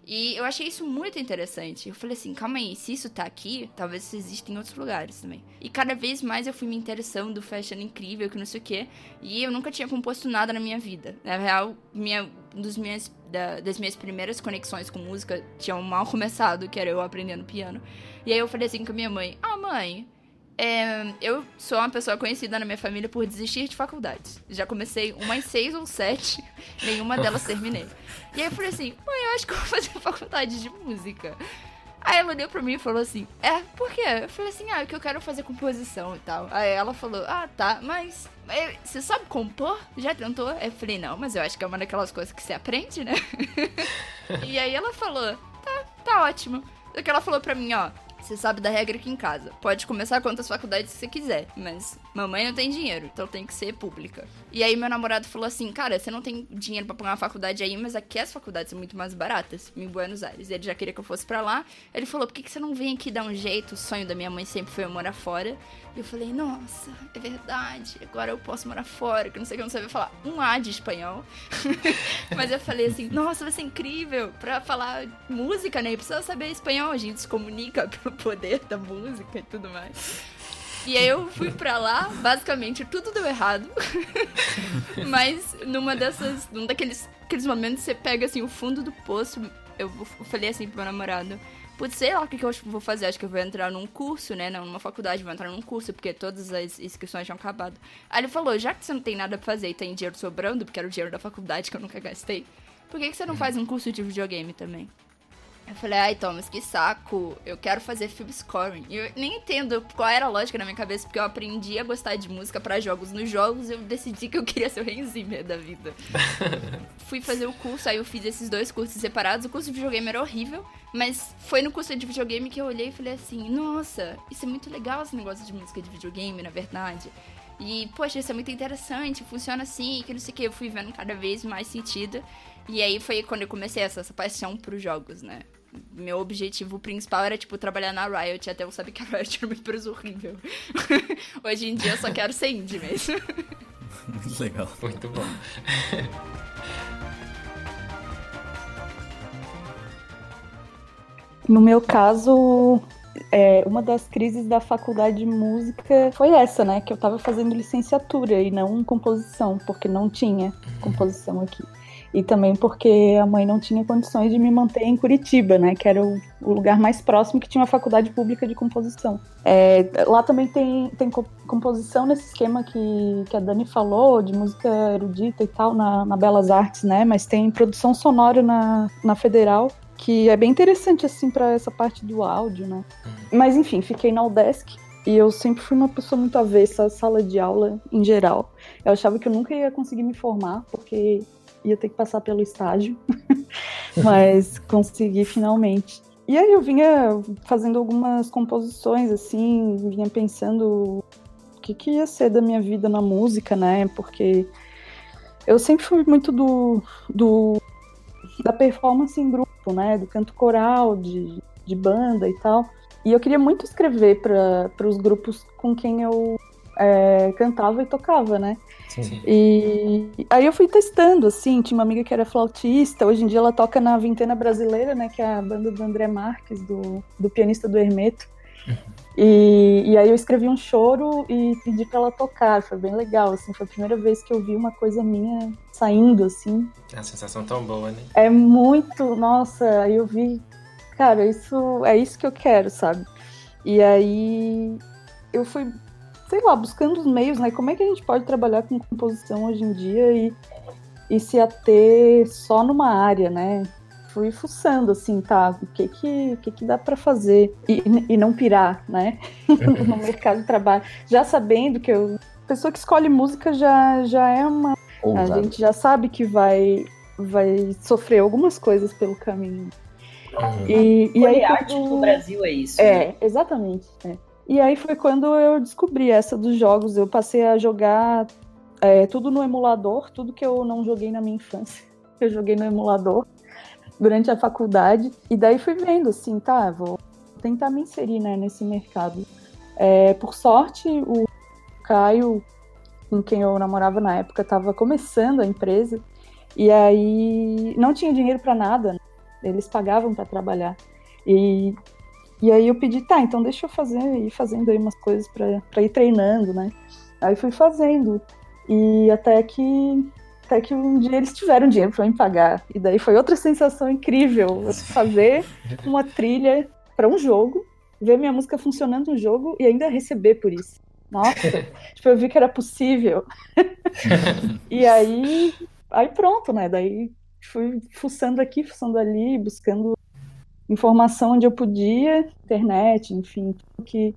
E eu achei isso muito interessante. Eu falei assim, calma aí, se isso tá aqui, talvez isso exista em outros lugares também. E cada vez mais eu fui me interessando, foi achando incrível, que não sei o quê. E eu nunca tinha composto nada na minha vida. Na real, minha, dos minhas, da, das minhas primeiras conexões com música tinham mal começado, que era eu aprendendo piano. E aí eu falei assim com a minha mãe, ah, mãe, é, eu sou uma pessoa conhecida na minha família por desistir de faculdades. Já comecei umas seis ou sete, nenhuma delas terminei. E aí eu falei assim, mãe, eu acho que eu vou fazer faculdade de música. Aí ela olhou pra mim e falou assim, é, por quê? Eu falei assim, ah, é que eu quero fazer composição e tal. Aí ela falou, ah, tá, mas você sabe compor? Já tentou? Eu falei, não, mas eu acho que é uma daquelas coisas que você aprende, né? e aí ela falou, tá, tá ótimo. que ela falou pra mim, ó, você sabe da regra aqui em casa. Pode começar quantas faculdades você quiser, mas mamãe não tem dinheiro, então tem que ser pública. E aí meu namorado falou assim, cara, você não tem dinheiro para pagar uma faculdade aí, mas aqui as faculdades são muito mais baratas, em Buenos Aires. Ele já queria que eu fosse para lá. Ele falou, por que, que você não vem aqui dar um jeito? O sonho da minha mãe sempre foi eu morar fora. E eu falei, nossa, é verdade, agora eu posso morar fora, que não sei que eu não sabia falar um A de espanhol. mas eu falei assim, nossa, vai ser incrível pra falar música, né? E precisa saber espanhol, a gente se comunica pelo poder da música e tudo mais. E aí eu fui pra lá, basicamente tudo deu errado. Mas numa dessas. Num daqueles aqueles momentos você pega assim o fundo do poço. Eu falei assim pro meu namorado. Putz, sei lá o que, que eu vou fazer. Acho que eu vou entrar num curso, né? Não numa faculdade, vou entrar num curso, porque todas as inscrições tinham acabado. Aí ele falou: já que você não tem nada pra fazer e tem dinheiro sobrando, porque era o dinheiro da faculdade que eu nunca gastei, por que, que você não faz um curso de videogame também? Eu falei, ai, Thomas, que saco. Eu quero fazer film scoring. Eu nem entendo qual era a lógica na minha cabeça, porque eu aprendi a gostar de música para jogos. Nos jogos eu decidi que eu queria ser o Hans Zimmer da vida. Fui fazer o curso, aí eu fiz esses dois cursos separados. O curso de videogame era horrível, mas foi no curso de videogame que eu olhei e falei assim: nossa, isso é muito legal esse negócio de música de videogame, na verdade. E, poxa, isso é muito interessante, funciona assim, que não sei o que. Eu fui vendo cada vez mais sentido. E aí foi quando eu comecei essa, essa paixão pros jogos, né? Meu objetivo principal era, tipo, trabalhar na Riot, até eu saber que a Riot era uma empresa horrível. Hoje em dia eu só quero ser indie mesmo.
Legal.
Muito bom.
No meu caso, é, uma das crises da faculdade de música foi essa, né? Que eu tava fazendo licenciatura e não composição, porque não tinha composição aqui e também porque a mãe não tinha condições de me manter em Curitiba, né, que era o, o lugar mais próximo que tinha uma faculdade pública de composição. É, lá também tem, tem composição nesse esquema que, que a Dani falou, de música erudita e tal, na, na Belas Artes, né, mas tem produção sonora na, na Federal, que é bem interessante, assim, para essa parte do áudio, né. Mas, enfim, fiquei na UDESC, e eu sempre fui uma pessoa muito avessa à sala de aula em geral. Eu achava que eu nunca ia conseguir me formar, porque ia ter que passar pelo estágio, mas consegui finalmente. E aí eu vinha fazendo algumas composições, assim, vinha pensando o que, que ia ser da minha vida na música, né? Porque eu sempre fui muito do, do da performance em grupo, né? Do canto coral, de, de banda e tal. E eu queria muito escrever para os grupos com quem eu é, cantava e tocava, né? Sim. E aí eu fui testando, assim, tinha uma amiga que era flautista, hoje em dia ela toca na Vintena Brasileira, né, que é a banda do André Marques, do, do pianista do Hermeto. Uhum. E, e aí eu escrevi um choro e pedi para ela tocar, foi bem legal, assim, foi a primeira vez que eu vi uma coisa minha saindo, assim.
É uma sensação tão boa, né?
É muito, nossa, aí eu vi, cara, isso é isso que eu quero, sabe? E aí eu fui sei lá, buscando os meios, né? Como é que a gente pode trabalhar com composição hoje em dia e, e se ater só numa área, né? Fui fuçando, assim, tá, o que que, que, que dá para fazer e, e não pirar, né? no mercado de trabalho. Já sabendo que eu... A pessoa que escolhe música já, já é uma... A gente já sabe que vai, vai sofrer algumas coisas pelo caminho.
Uhum. E, e aí, quando... no Brasil é isso.
É, né? exatamente. É. E aí foi quando eu descobri essa dos jogos. Eu passei a jogar é, tudo no emulador, tudo que eu não joguei na minha infância. Eu joguei no emulador durante a faculdade. E daí fui vendo assim, tá, vou tentar me inserir né, nesse mercado. É, por sorte, o Caio, com quem eu namorava na época, estava começando a empresa. E aí não tinha dinheiro para nada. Né? Eles pagavam para trabalhar. E e aí eu pedi, tá, então deixa eu fazer, ir fazendo aí umas coisas para ir treinando, né? Aí fui fazendo. E até que até que um dia eles tiveram dinheiro para me pagar. E daí foi outra sensação incrível fazer uma trilha para um jogo, ver minha música funcionando no jogo e ainda receber por isso. Nossa, tipo, eu vi que era possível. e aí, aí pronto, né? Daí fui fuçando aqui, fuçando ali, buscando informação onde eu podia, internet, enfim, tudo que,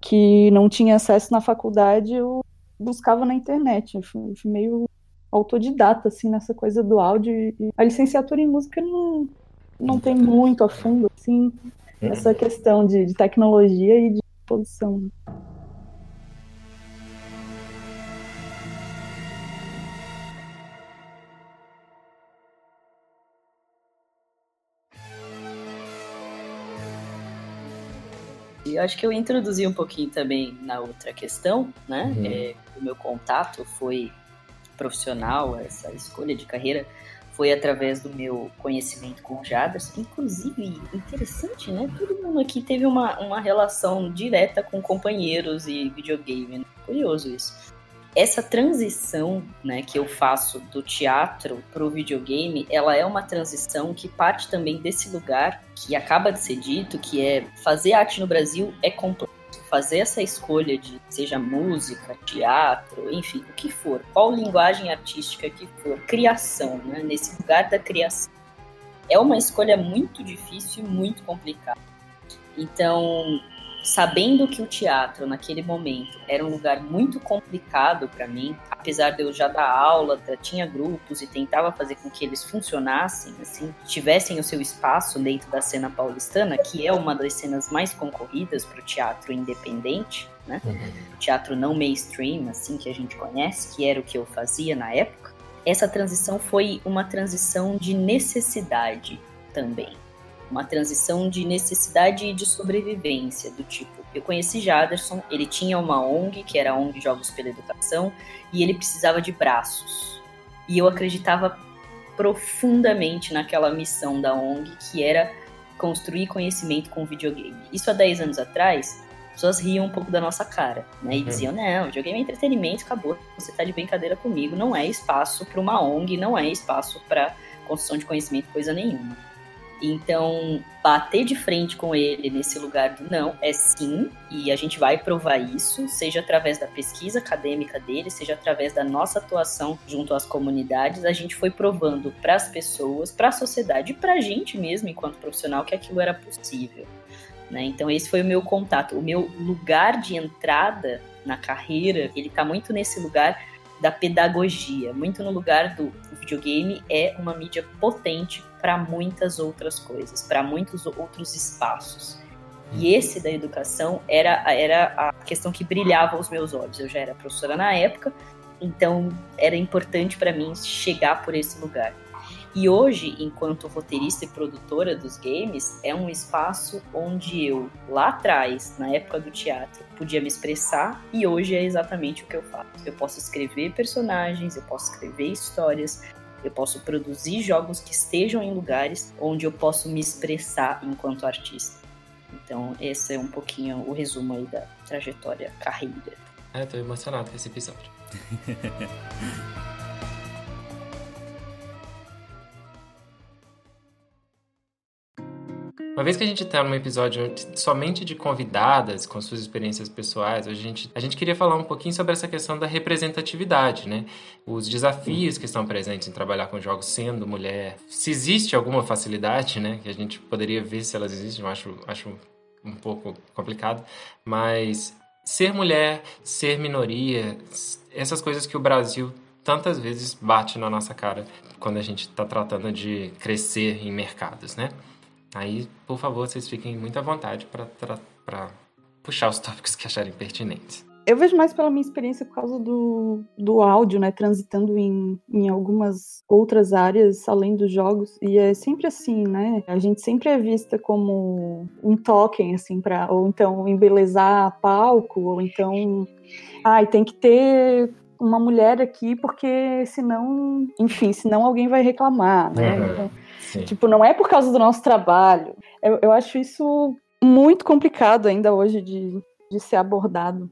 que não tinha acesso na faculdade, eu buscava na internet. Eu fui, fui meio autodidata, assim, nessa coisa do áudio. E a licenciatura em música não, não tem muito a fundo, assim, essa questão de, de tecnologia e de produção.
Eu acho que eu introduzi um pouquinho também na outra questão, né?
Uhum.
É, o meu contato foi profissional, essa escolha de carreira foi através do meu conhecimento com o Jaderson. Inclusive, interessante, né? Todo mundo aqui teve uma, uma relação direta com companheiros e videogame. Né? Curioso isso essa transição né, que eu faço do teatro para o videogame, ela é uma transição que parte também desse lugar que acaba de ser dito, que é fazer arte no Brasil é complexo. Fazer essa escolha de seja música, teatro, enfim, o que for, qual linguagem artística que for, criação, né, nesse lugar da criação, é uma escolha muito difícil e muito complicada. Então, sabendo que o teatro naquele momento era um lugar muito complicado para mim, apesar de eu já dar aula, tinha grupos e tentava fazer com que eles funcionassem, assim, tivessem o seu espaço dentro da cena paulistana, que é uma das cenas mais concorridas para o teatro independente, né? Uhum. O teatro não mainstream, assim que a gente conhece, que era o que eu fazia na época. Essa transição foi uma transição de necessidade também uma transição de necessidade e de sobrevivência, do tipo, eu conheci Jaderson, ele tinha uma ONG, que era a ONG Jogos pela Educação, e ele precisava de braços. E eu acreditava profundamente naquela missão da ONG, que era construir conhecimento com videogame. Isso há 10 anos atrás, pessoas riam um pouco da nossa cara, né? E uhum. diziam, não, videogame é entretenimento, acabou, você tá de brincadeira comigo, não é espaço para uma ONG, não é espaço para construção de conhecimento, coisa nenhuma. Então, bater de frente com ele nesse lugar do não é sim, e a gente vai provar isso, seja através da pesquisa acadêmica dele, seja através da nossa atuação junto às comunidades, a gente foi provando para as pessoas, para a sociedade e para a gente mesmo, enquanto profissional, que aquilo era possível. Né? Então, esse foi o meu contato, o meu lugar de entrada na carreira, ele está muito nesse lugar da pedagogia, muito no lugar do videogame é uma mídia potente para muitas outras coisas, para muitos outros espaços. E uhum. esse da educação era, era a questão que brilhava aos meus olhos. Eu já era professora na época, então era importante para mim chegar por esse lugar. E hoje, enquanto roteirista e produtora dos games, é um espaço onde eu, lá atrás, na época do teatro, podia me expressar e hoje é exatamente o que eu faço. Eu posso escrever personagens, eu posso escrever histórias, eu posso produzir jogos que estejam em lugares onde eu posso me expressar enquanto artista. Então, esse é um pouquinho o resumo aí da trajetória carreira.
É, tô emocionado com esse episódio. Uma vez que a gente está num episódio somente de convidadas com suas experiências pessoais, a gente, a gente queria falar um pouquinho sobre essa questão da representatividade, né? Os desafios que estão presentes em trabalhar com jogos sendo mulher. Se existe alguma facilidade, né? Que a gente poderia ver se elas existem, eu acho, acho um pouco complicado, mas ser mulher, ser minoria, essas coisas que o Brasil tantas vezes bate na nossa cara quando a gente está tratando de crescer em mercados, né? Aí, por favor, vocês fiquem muito à vontade para puxar os tópicos que acharem pertinentes.
Eu vejo mais pela minha experiência por causa do, do áudio, né? Transitando em, em algumas outras áreas além dos jogos. E é sempre assim, né? A gente sempre é vista como um token, assim, para ou então embelezar palco, ou então. Ai, ah, tem que ter uma mulher aqui, porque senão, enfim, senão alguém vai reclamar, né? Uhum. Então, Sim. Tipo, não é por causa do nosso trabalho. Eu, eu acho isso muito complicado ainda hoje de, de ser abordado.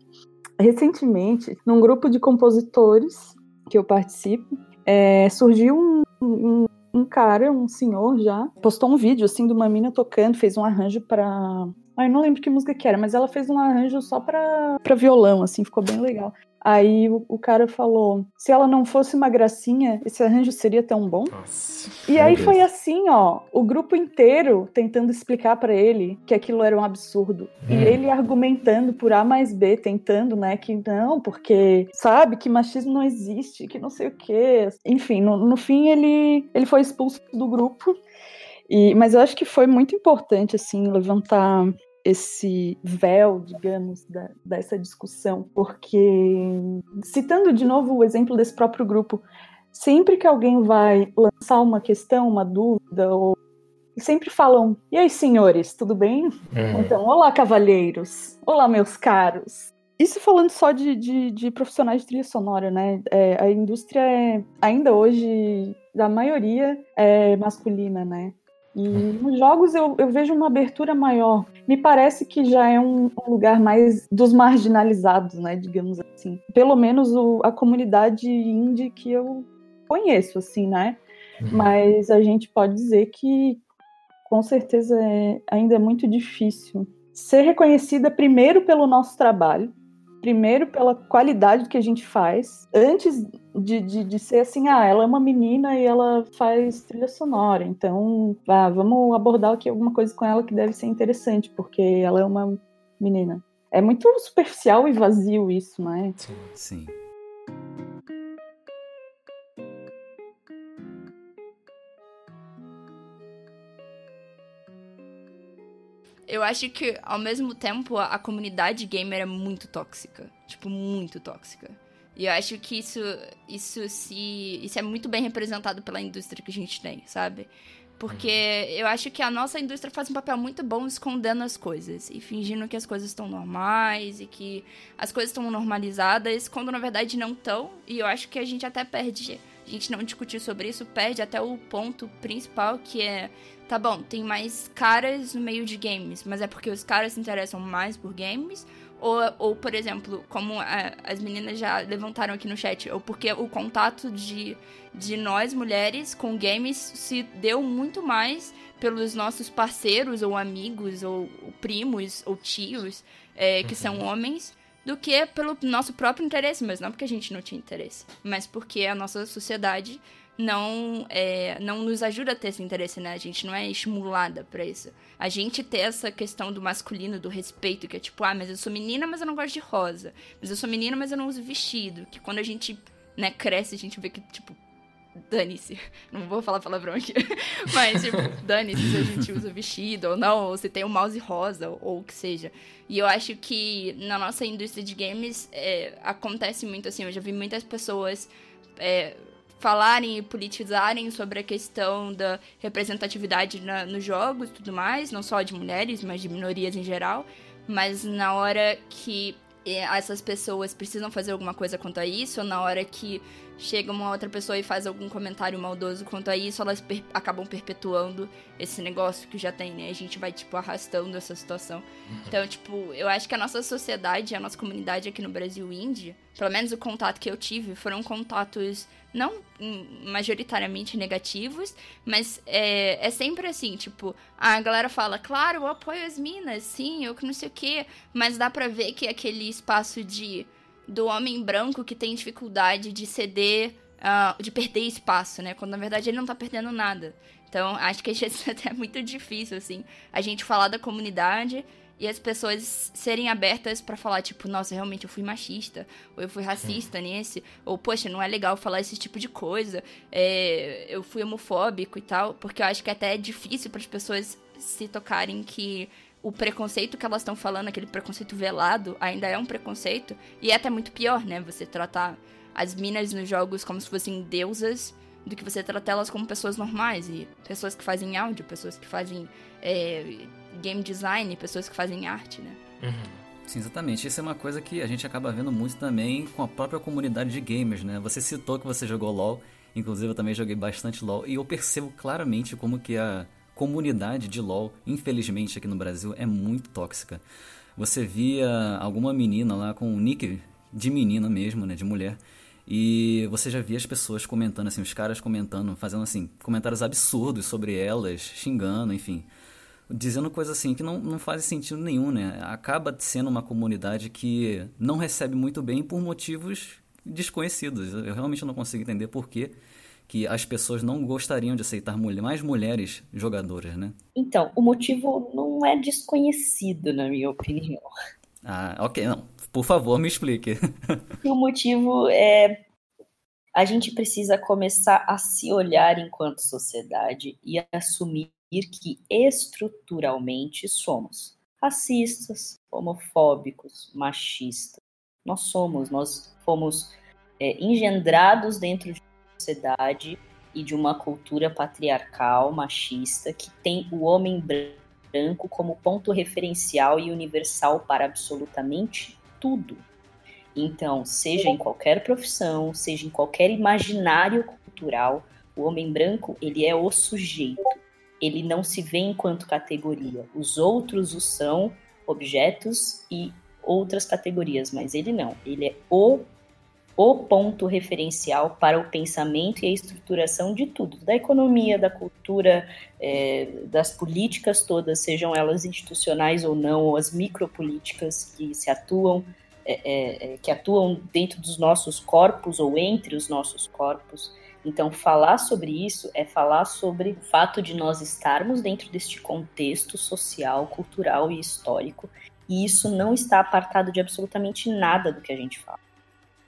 Recentemente, num grupo de compositores que eu participo, é, surgiu um, um, um, cara, um senhor já, postou um vídeo assim de uma mina tocando, fez um arranjo para Ai, não lembro que música que era, mas ela fez um arranjo só pra, pra violão, assim, ficou bem legal. Aí o, o, cara falou: se ela não fosse uma gracinha, esse arranjo seria tão bom. Nossa, e aí Deus. foi assim, ó, o grupo inteiro tentando explicar para ele que aquilo era um absurdo. Hum. E ele argumentando por A mais B, tentando, né, que não, porque sabe que machismo não existe, que não sei o quê. Enfim, no, no fim ele, ele foi expulso do grupo. E, mas eu acho que foi muito importante, assim, levantar esse véu, digamos, da, dessa discussão, porque, citando de novo o exemplo desse próprio grupo, sempre que alguém vai lançar uma questão, uma dúvida, ou sempre falam: E aí, senhores, tudo bem?
Uhum.
Então, olá, cavalheiros. Olá, meus caros. Isso falando só de, de, de profissionais de trilha sonora, né? É, a indústria é, ainda hoje, da maioria, é masculina, né? E nos jogos eu, eu vejo uma abertura maior. Me parece que já é um, um lugar mais dos marginalizados, né? Digamos assim. Pelo menos o, a comunidade indie que eu conheço, assim, né? Mas a gente pode dizer que com certeza é, ainda é muito difícil ser reconhecida primeiro pelo nosso trabalho, primeiro pela qualidade que a gente faz, antes de, de, de, ser assim, ah, ela é uma menina e ela faz trilha sonora, então ah, vamos abordar aqui alguma coisa com ela que deve ser interessante, porque ela é uma menina. É muito superficial e vazio isso, não é?
Sim. Sim.
Eu acho que, ao mesmo tempo, a comunidade gamer é muito tóxica. Tipo, muito tóxica. E eu acho que isso, isso se. Isso é muito bem representado pela indústria que a gente tem, sabe? Porque eu acho que a nossa indústria faz um papel muito bom escondendo as coisas e fingindo que as coisas estão normais e que as coisas estão normalizadas, quando na verdade não estão. E eu acho que a gente até perde. A gente não discutir sobre isso, perde até o ponto principal que é tá bom, tem mais caras no meio de games, mas é porque os caras se interessam mais por games? Ou, ou por exemplo, como a, as meninas já levantaram aqui no chat, ou porque o contato de, de nós mulheres com games se deu muito mais pelos nossos parceiros, ou amigos, ou, ou primos, ou tios, é, que são uhum. homens, do que pelo nosso próprio interesse, mas não porque a gente não tinha interesse, mas porque a nossa sociedade não é, não nos ajuda a ter esse interesse, né? A gente não é estimulada para isso. A gente ter essa questão do masculino, do respeito, que é tipo, ah, mas eu sou menina, mas eu não gosto de rosa. Mas eu sou menina, mas eu não uso vestido. Que quando a gente, né, cresce, a gente vê que, tipo, dane-se. Não vou falar palavrão aqui. Mas, tipo, dane-se se a gente usa vestido ou não, ou se tem um mouse rosa, ou o que seja. E eu acho que na nossa indústria de games é, acontece muito assim. Eu já vi muitas pessoas é, falarem e politizarem sobre a questão da representatividade na, nos jogos e tudo mais, não só de mulheres, mas de minorias em geral. Mas na hora que eh, essas pessoas precisam fazer alguma coisa quanto a isso, ou na hora que chega uma outra pessoa e faz algum comentário maldoso quanto a isso, elas per acabam perpetuando esse negócio que já tem, né? A gente vai, tipo, arrastando essa situação. Então, tipo, eu acho que a nossa sociedade, a nossa comunidade aqui no Brasil Indie, pelo menos o contato que eu tive, foram contatos não majoritariamente negativos, mas é, é sempre assim, tipo, a galera fala, claro, eu apoio as minas, sim, eu que não sei o quê, mas dá pra ver que aquele espaço de do homem branco que tem dificuldade de ceder, uh, de perder espaço, né? Quando na verdade ele não tá perdendo nada. Então, acho que é até muito difícil, assim, a gente falar da comunidade e as pessoas serem abertas para falar, tipo, nossa, realmente eu fui machista, ou eu fui racista nesse, ou poxa, não é legal falar esse tipo de coisa, é, eu fui homofóbico e tal, porque eu acho que até é difícil para as pessoas se tocarem que o preconceito que elas estão falando, aquele preconceito velado, ainda é um preconceito. E é até muito pior, né? Você tratar as minas nos jogos como se fossem deusas do que você tratar elas como pessoas normais. E pessoas que fazem áudio, pessoas que fazem é, game design, pessoas que fazem arte, né?
Uhum. Sim, exatamente. Isso é uma coisa que a gente acaba vendo muito também com a própria comunidade de gamers, né? Você citou que você jogou LoL, inclusive eu também joguei bastante LoL, e eu percebo claramente como que a comunidade de LoL, infelizmente aqui no Brasil, é muito tóxica. Você via alguma menina lá com um nick de menina mesmo, né, de mulher, e você já via as pessoas comentando, assim, os caras comentando, fazendo, assim, comentários absurdos sobre elas, xingando, enfim. Dizendo coisas assim que não, não fazem sentido nenhum, né? Acaba sendo uma comunidade que não recebe muito bem por motivos desconhecidos. Eu realmente não consigo entender por quê que as pessoas não gostariam de aceitar mulher, mais mulheres jogadoras, né?
Então, o motivo não é desconhecido, na minha opinião.
Ah, ok, não. Por favor, me explique.
o motivo é a gente precisa começar a se olhar enquanto sociedade e assumir que estruturalmente somos racistas, homofóbicos, machistas. Nós somos, nós fomos é, engendrados dentro de sociedade e de uma cultura patriarcal, machista, que tem o homem branco como ponto referencial e universal para absolutamente tudo. Então, seja em qualquer profissão, seja em qualquer imaginário cultural, o homem branco, ele é o sujeito. Ele não se vê enquanto categoria. Os outros o são objetos e outras categorias, mas ele não. Ele é o o ponto referencial para o pensamento e a estruturação de tudo, da economia, da cultura, é, das políticas todas, sejam elas institucionais ou não, ou as micropolíticas que se atuam, é, é, é, que atuam dentro dos nossos corpos ou entre os nossos corpos. Então, falar sobre isso é falar sobre o fato de nós estarmos dentro deste contexto social, cultural e histórico, e isso não está apartado de absolutamente nada do que a gente fala.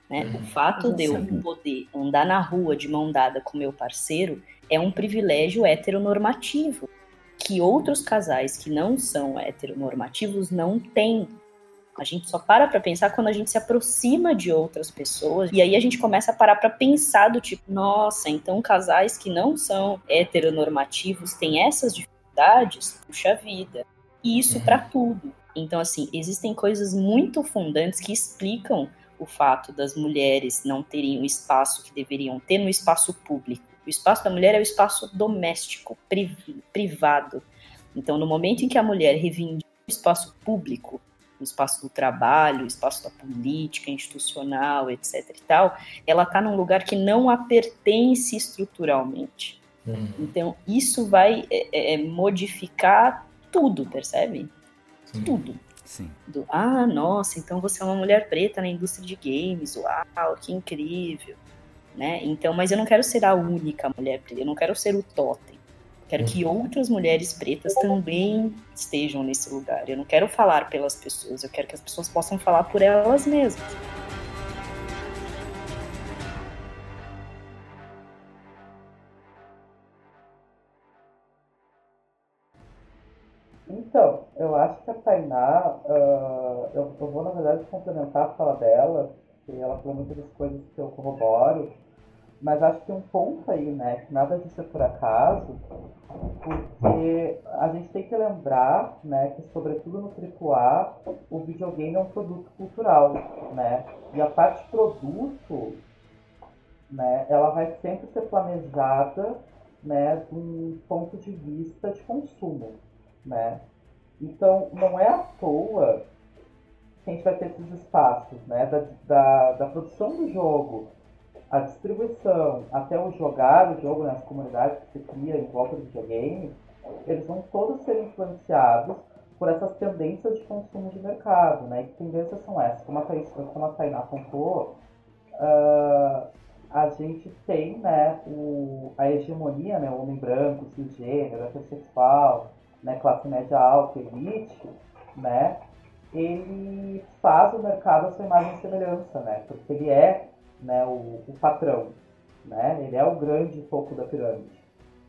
Né? O uhum. fato de eu poder andar na rua de mão dada com meu parceiro é um privilégio heteronormativo que outros casais que não são heteronormativos não têm. A gente só para para pensar quando a gente se aproxima de outras pessoas e aí a gente começa a parar para pensar do tipo, nossa, então casais que não são heteronormativos têm essas dificuldades, puxa vida. E isso uhum. para tudo. Então assim, existem coisas muito fundantes que explicam o fato das mulheres não terem o espaço que deveriam ter no espaço público. O espaço da mulher é o espaço doméstico, privado. Então, no momento em que a mulher reivindica o espaço público, o espaço do trabalho, o espaço da política institucional, etc. e tal, ela está num lugar que não a pertence estruturalmente. Uhum. Então, isso vai é, é, modificar tudo, percebe? Sim. Tudo.
Sim.
Do, ah, nossa, então você é uma mulher preta na indústria de games, uau, que incrível. Né? Então, mas eu não quero ser a única mulher preta, eu não quero ser o totem. Quero que uhum. outras mulheres pretas também estejam nesse lugar. Eu não quero falar pelas pessoas, eu quero que as pessoas possam falar por elas mesmas.
Então, eu acho que a Tainá, uh, eu, eu, vou na verdade complementar a fala dela, porque ela falou muitas das coisas que eu corroboro, mas acho que um ponto aí, né, que nada disso é por acaso, porque a gente tem que lembrar, né, que sobretudo no AAA, o videogame é um produto cultural, né, e a parte produto, né, ela vai sempre ser planejada, né, de um ponto de vista de consumo, né? Então, não é à toa que a gente vai ter esses espaços, né? Da, da, da produção do jogo, a distribuição, até o jogar o jogo nas comunidades que se cria em volta do videogame, eles vão todos ser influenciados por essas tendências de consumo de mercado, né? Que tendências são essas? Como a, Thaís, como a Tainá apontou, uh, a gente tem né, o, a hegemonia, né, o homem branco, cisgênero, heterossexual, né, classe média alta, elite, né, ele faz o mercado a sua imagem e semelhança, né, porque ele é né, o, o patrão, né, ele é o grande topo da pirâmide,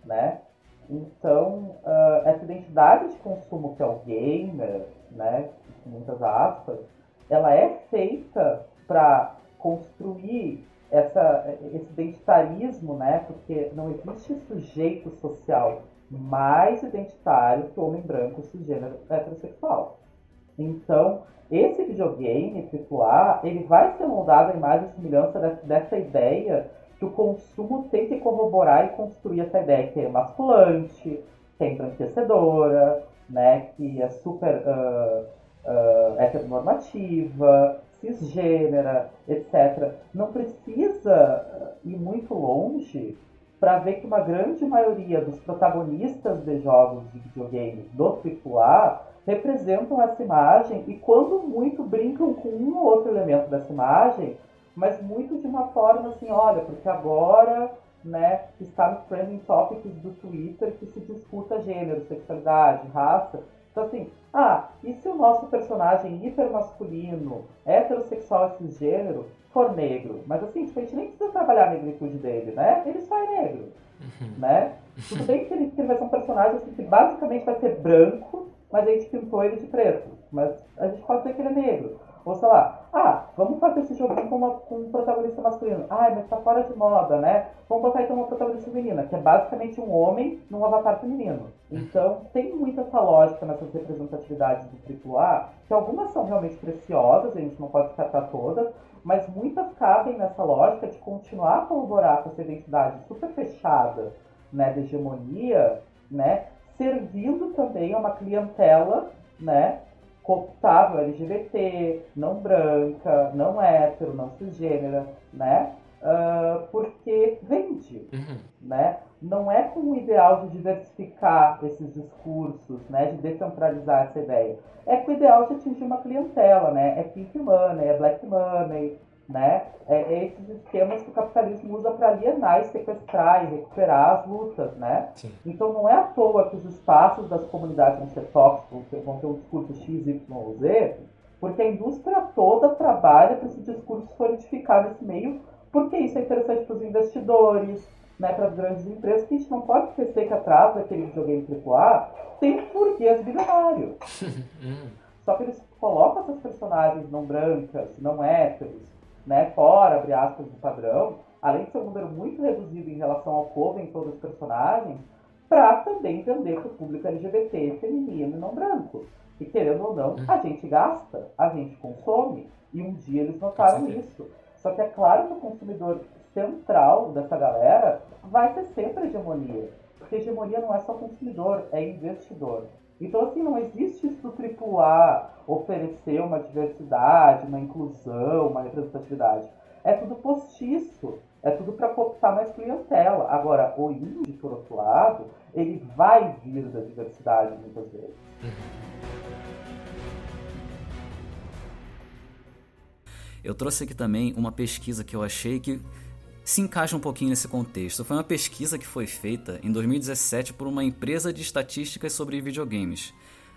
né. Então, uh, essa identidade de consumo que é o gamer, né, com muitas aspas, ela é feita para construir essa, esse identitarismo, né, porque não existe sujeito social mais identitário que o homem branco cisgênero heterossexual. Então, esse videogame AAA, ele vai ser moldado à imagem e semelhança dessa, ideia que o consumo tem que corroborar e construir essa ideia que é masculante, que é embranquecedora, né, que é super uh, uh, heteronormativa, cisgênera, etc. Não precisa ir muito longe para ver que uma grande maioria dos protagonistas de jogos de videogame do AAA representam essa imagem e quando muito brincam com um ou outro elemento dessa imagem, mas muito de uma forma assim, olha, porque agora né, está nos trending topics do Twitter que se disputa gênero, sexualidade, raça. Então assim, ah, e se o nosso personagem hipermasculino, heterossexual cisgênero, for negro. Mas assim, tipo, a gente nem precisa trabalhar a negritude dele, né? Ele só é negro, uhum. né? Tudo bem que ele, que ele vai ser um personagem assim, que basicamente vai ser branco, mas a gente pintou ele de preto. Mas a gente pode dizer que ele é negro. Tipo, sei lá, ah, vamos fazer esse joguinho com, uma, com um protagonista masculino. Ai, mas tá fora de moda, né? Vamos botar então uma protagonista feminina, que é basicamente um homem num avatar feminino. Então, tem muita essa lógica nessas representatividades do AAA, que algumas são realmente preciosas, a gente não pode descartar todas, mas muitas cabem nessa lógica de continuar a colaborar com essa identidade super fechada, né, de hegemonia, né, servindo também a uma clientela, né, cooptável LGBT, não branca, não hétero, não cisgênera, né, uh, porque vende, uhum. né, não é com o ideal de diversificar esses discursos, né, de descentralizar essa ideia, é com o ideal de atingir uma clientela, né, é pink money, é black money, né? É, é esses esquemas que o capitalismo usa para alienar e sequestrar e recuperar as lutas, né? Sim. Então não é à toa que os espaços das comunidades vão ser tóxicos, vão ter um discurso X, Y ou Z, porque a indústria toda trabalha para esse discurso solidificar nesse meio, porque isso é interessante para os investidores, né, para as grandes empresas, que a gente não pode esquecer que atrás daquele videogame AAA tem burguês bilionário. Hum. Só que eles colocam essas personagens não brancas, não héteros, né, fora, abre aspas, do padrão, além de ser um número muito reduzido em relação ao povo em todos os personagens, para também vender para o público LGBT, feminino e não branco. E querendo ou não, a gente gasta, a gente consome, e um dia eles notaram isso. Só que é claro que o consumidor central dessa galera vai ser sempre hegemonia. Porque hegemonia não é só consumidor, é investidor. Então, assim, não existe isso do AAA oferecer uma diversidade, uma inclusão, uma representatividade. É tudo postiço, é tudo para cooptar mais clientela. Agora, o indie, por outro lado, ele vai vir da diversidade muitas vezes.
Eu trouxe aqui também uma pesquisa que eu achei que se encaixa um pouquinho nesse contexto. Foi uma pesquisa que foi feita em 2017 por uma empresa de estatísticas sobre videogames.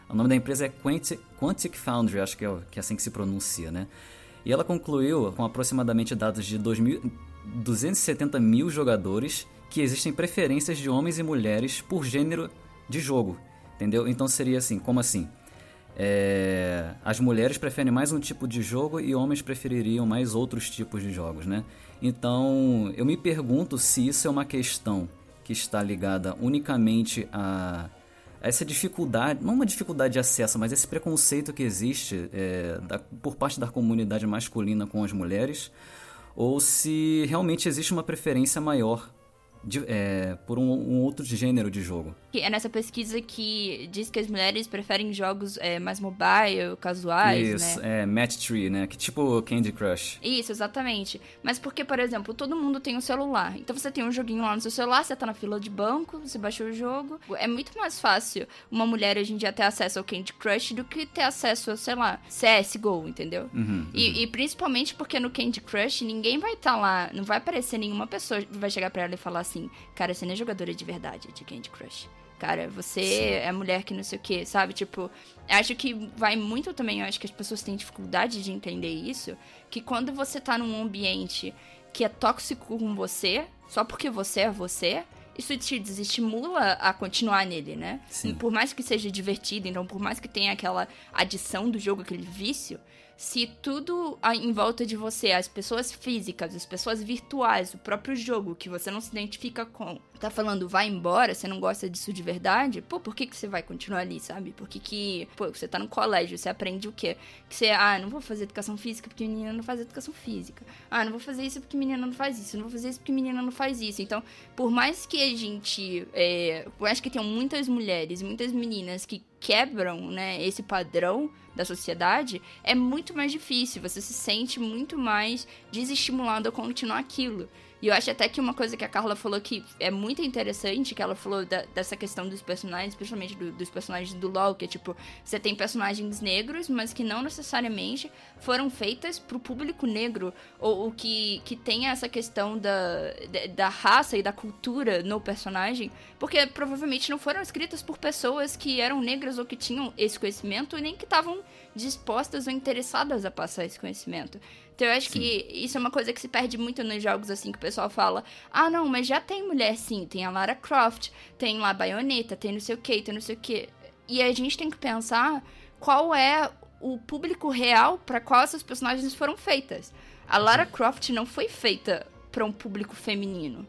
O nome da empresa é Quantic, Quantic Foundry, acho que é, que é assim que se pronuncia, né? E ela concluiu com aproximadamente dados de 2.000, 270 mil jogadores que existem preferências de homens e mulheres por gênero de jogo, entendeu? Então seria assim, como assim? É, as mulheres preferem mais um tipo de jogo e homens prefeririam mais outros tipos de jogos, né? Então, eu me pergunto se isso é uma questão que está ligada unicamente a, essa dificuldade, não uma dificuldade de acesso, mas esse preconceito que existe é, da, por parte da comunidade masculina com as mulheres, ou se realmente existe uma preferência maior de, é, por um, um, outro gênero de jogo.
É nessa pesquisa que diz que as mulheres preferem jogos é, mais mobile, casuais,
Isso,
né?
é Match Tree, né? Que tipo Candy Crush.
Isso, exatamente. Mas porque, por exemplo, todo mundo tem um celular. Então você tem um joguinho lá no seu celular, você tá na fila de banco, você baixou o jogo. É muito mais fácil uma mulher hoje em dia ter acesso ao Candy Crush do que ter acesso a, sei lá, CSGO, entendeu? Uhum, uhum. E, e, principalmente porque no Candy Crush ninguém vai estar tá lá, não vai aparecer nenhuma pessoa vai chegar pra ela e falar assim, cara, você não é jogadora de verdade de Candy Crush. Cara, você Sim. é mulher que não sei o que, sabe? Tipo, acho que vai muito também, eu acho que as pessoas têm dificuldade de entender isso, que quando você tá num ambiente que é tóxico com você, só porque você é você, isso te desestimula a continuar nele, né? Sim. Por mais que seja divertido, então por mais que tenha aquela adição do jogo, aquele vício, se tudo em volta de você, as pessoas físicas, as pessoas virtuais, o próprio jogo que você não se identifica com, tá falando vai embora, você não gosta disso de verdade, pô, por que, que você vai continuar ali, sabe? Porque que, pô, você tá no colégio, você aprende o quê? Que você, ah, não vou fazer educação física porque menina não faz educação física. Ah, não vou fazer isso porque menina não faz isso. Não vou fazer isso porque menina não faz isso. Então, por mais que a gente, é, por mais que tenham muitas mulheres, muitas meninas que quebram, né, esse padrão da sociedade, é muito mais difícil. Você se sente muito mais desestimulado a continuar aquilo. E eu acho até que uma coisa que a Carla falou que é muito interessante, que ela falou da, dessa questão dos personagens, principalmente do, dos personagens do LoL, que é tipo, você tem personagens negros, mas que não necessariamente foram feitas pro público negro, ou, ou que, que tem essa questão da, da raça e da cultura no personagem, porque provavelmente não foram escritas por pessoas que eram negras ou que tinham esse conhecimento, e nem que estavam dispostas ou interessadas a passar esse conhecimento. Então eu acho sim. que isso é uma coisa que se perde muito nos jogos, assim, que o pessoal fala: ah, não, mas já tem mulher sim, tem a Lara Croft, tem lá a Bayonetta, tem não sei o que, tem não sei o que. E a gente tem que pensar qual é o público real para qual essas personagens foram feitas. A Lara Croft não foi feita para um público feminino.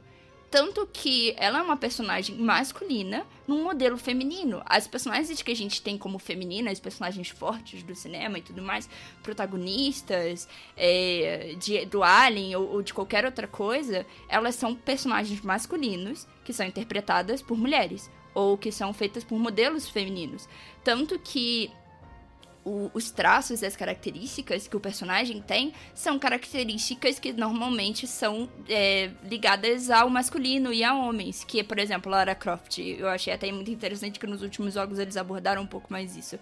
Tanto que ela é uma personagem masculina num modelo feminino. As personagens que a gente tem como femininas, personagens fortes do cinema e tudo mais, protagonistas é, de, do Alien ou, ou de qualquer outra coisa, elas são personagens masculinos que são interpretadas por mulheres ou que são feitas por modelos femininos. Tanto que o, os traços e as características que o personagem tem são características que normalmente são é, ligadas ao masculino e a homens. Que, por exemplo, Lara Croft. Eu achei até muito interessante que nos últimos jogos eles abordaram um pouco mais isso.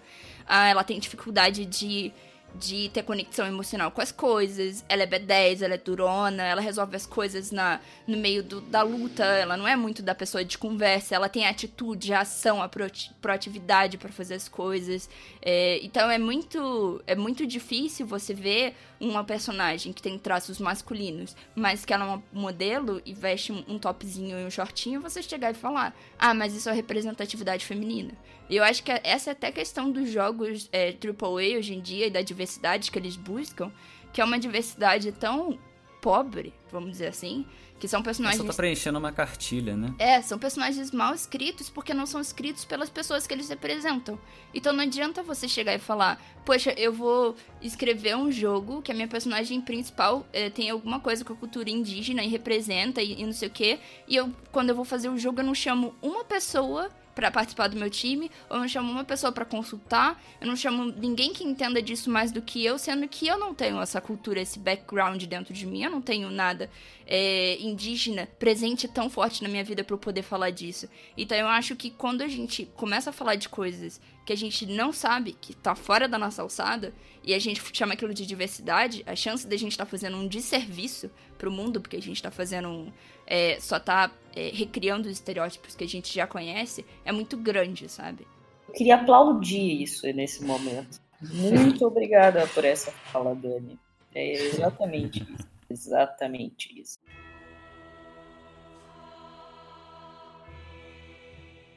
Ah, ela tem dificuldade de de ter conexão emocional com as coisas. Ela é B10, ela é durona, ela resolve as coisas na, no meio do, da luta. Ela não é muito da pessoa de conversa, ela tem a atitude, a ação, a proatividade para fazer as coisas. É, então é muito, é muito difícil você ver uma personagem que tem traços masculinos, mas que ela é uma modelo e veste um, topzinho e um shortinho, você chegar e falar: ah, mas isso é representatividade feminina. Eu acho que essa é até questão dos jogos é, AAA hoje em dia e da diversidade que eles buscam, que é uma diversidade tão pobre, vamos dizer assim, que são personagens. Só
tá preenchendo uma cartilha, né?
É, são personagens mal escritos porque não são escritos pelas pessoas que eles representam. Então não adianta você chegar e falar, poxa, eu vou escrever um jogo que a minha personagem principal é, tem alguma coisa com a cultura indígena e representa e, e não sei o quê. E eu, quando eu vou fazer o jogo, eu não chamo uma pessoa para participar do meu time, ou eu não chamo uma pessoa para consultar, eu não chamo ninguém que entenda disso mais do que eu, sendo que eu não tenho essa cultura, esse background dentro de mim, eu não tenho nada é, indígena presente tão forte na minha vida para eu poder falar disso. Então eu acho que quando a gente começa a falar de coisas que a gente não sabe, que tá fora da nossa alçada, e a gente chama aquilo de diversidade, a chance da gente estar tá fazendo um desserviço pro mundo, porque a gente tá fazendo um, é, só tá é, recriando os estereótipos que a gente já conhece, é muito grande, sabe?
Eu queria aplaudir isso nesse momento. Muito obrigada por essa fala, Dani. É exatamente isso. Exatamente isso.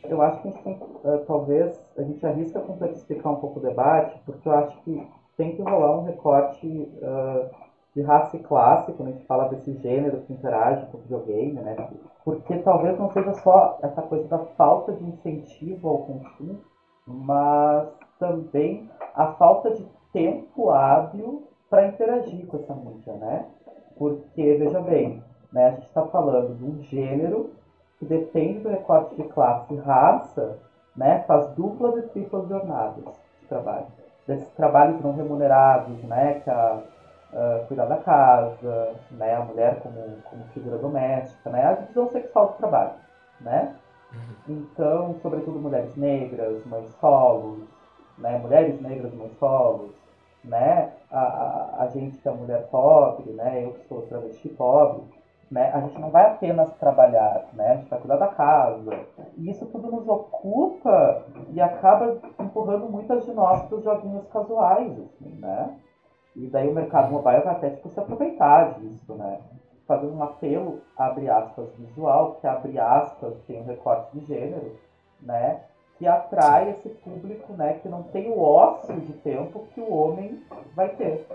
Eu acho que a gente tem, uh, talvez a gente arrisca complexificar um pouco o debate, porque eu acho que tem que rolar um recorte uh, de raça e classe, quando a gente fala desse gênero que interage com o videogame, né? Porque talvez não seja só essa coisa da falta de incentivo ao consumo, mas também a falta de tempo hábil para interagir com essa mídia, né? Porque, veja bem, né, a gente está falando de um gênero que depende do recorte de classe e raça, né, faz duplas e triplas jornadas de trabalho. Desses trabalhos não remunerados, né, que a uh, cuidar da casa, né, a mulher como, como figura doméstica, né, a divisão sexual do trabalho, né? Uhum. Então, sobretudo mulheres negras, mães solos, né, mulheres negras, mães solos, né, a, a, a gente que é mulher pobre, né, eu que sou travesti pobre, né, a gente não vai apenas trabalhar, né, a gente vai cuidar da casa. E isso tudo nos ocupa e acaba empurrando muitas de nós para os joguinhos casuais, assim, né? E daí o mercado mobile vai até tipo, se aproveitar disso, né? Fazer um apelo, abre aspas, visual, que abre aspas, tem um recorte de gênero, né? Que atrai esse público, né? Que não tem o ócio de tempo que o homem vai ter.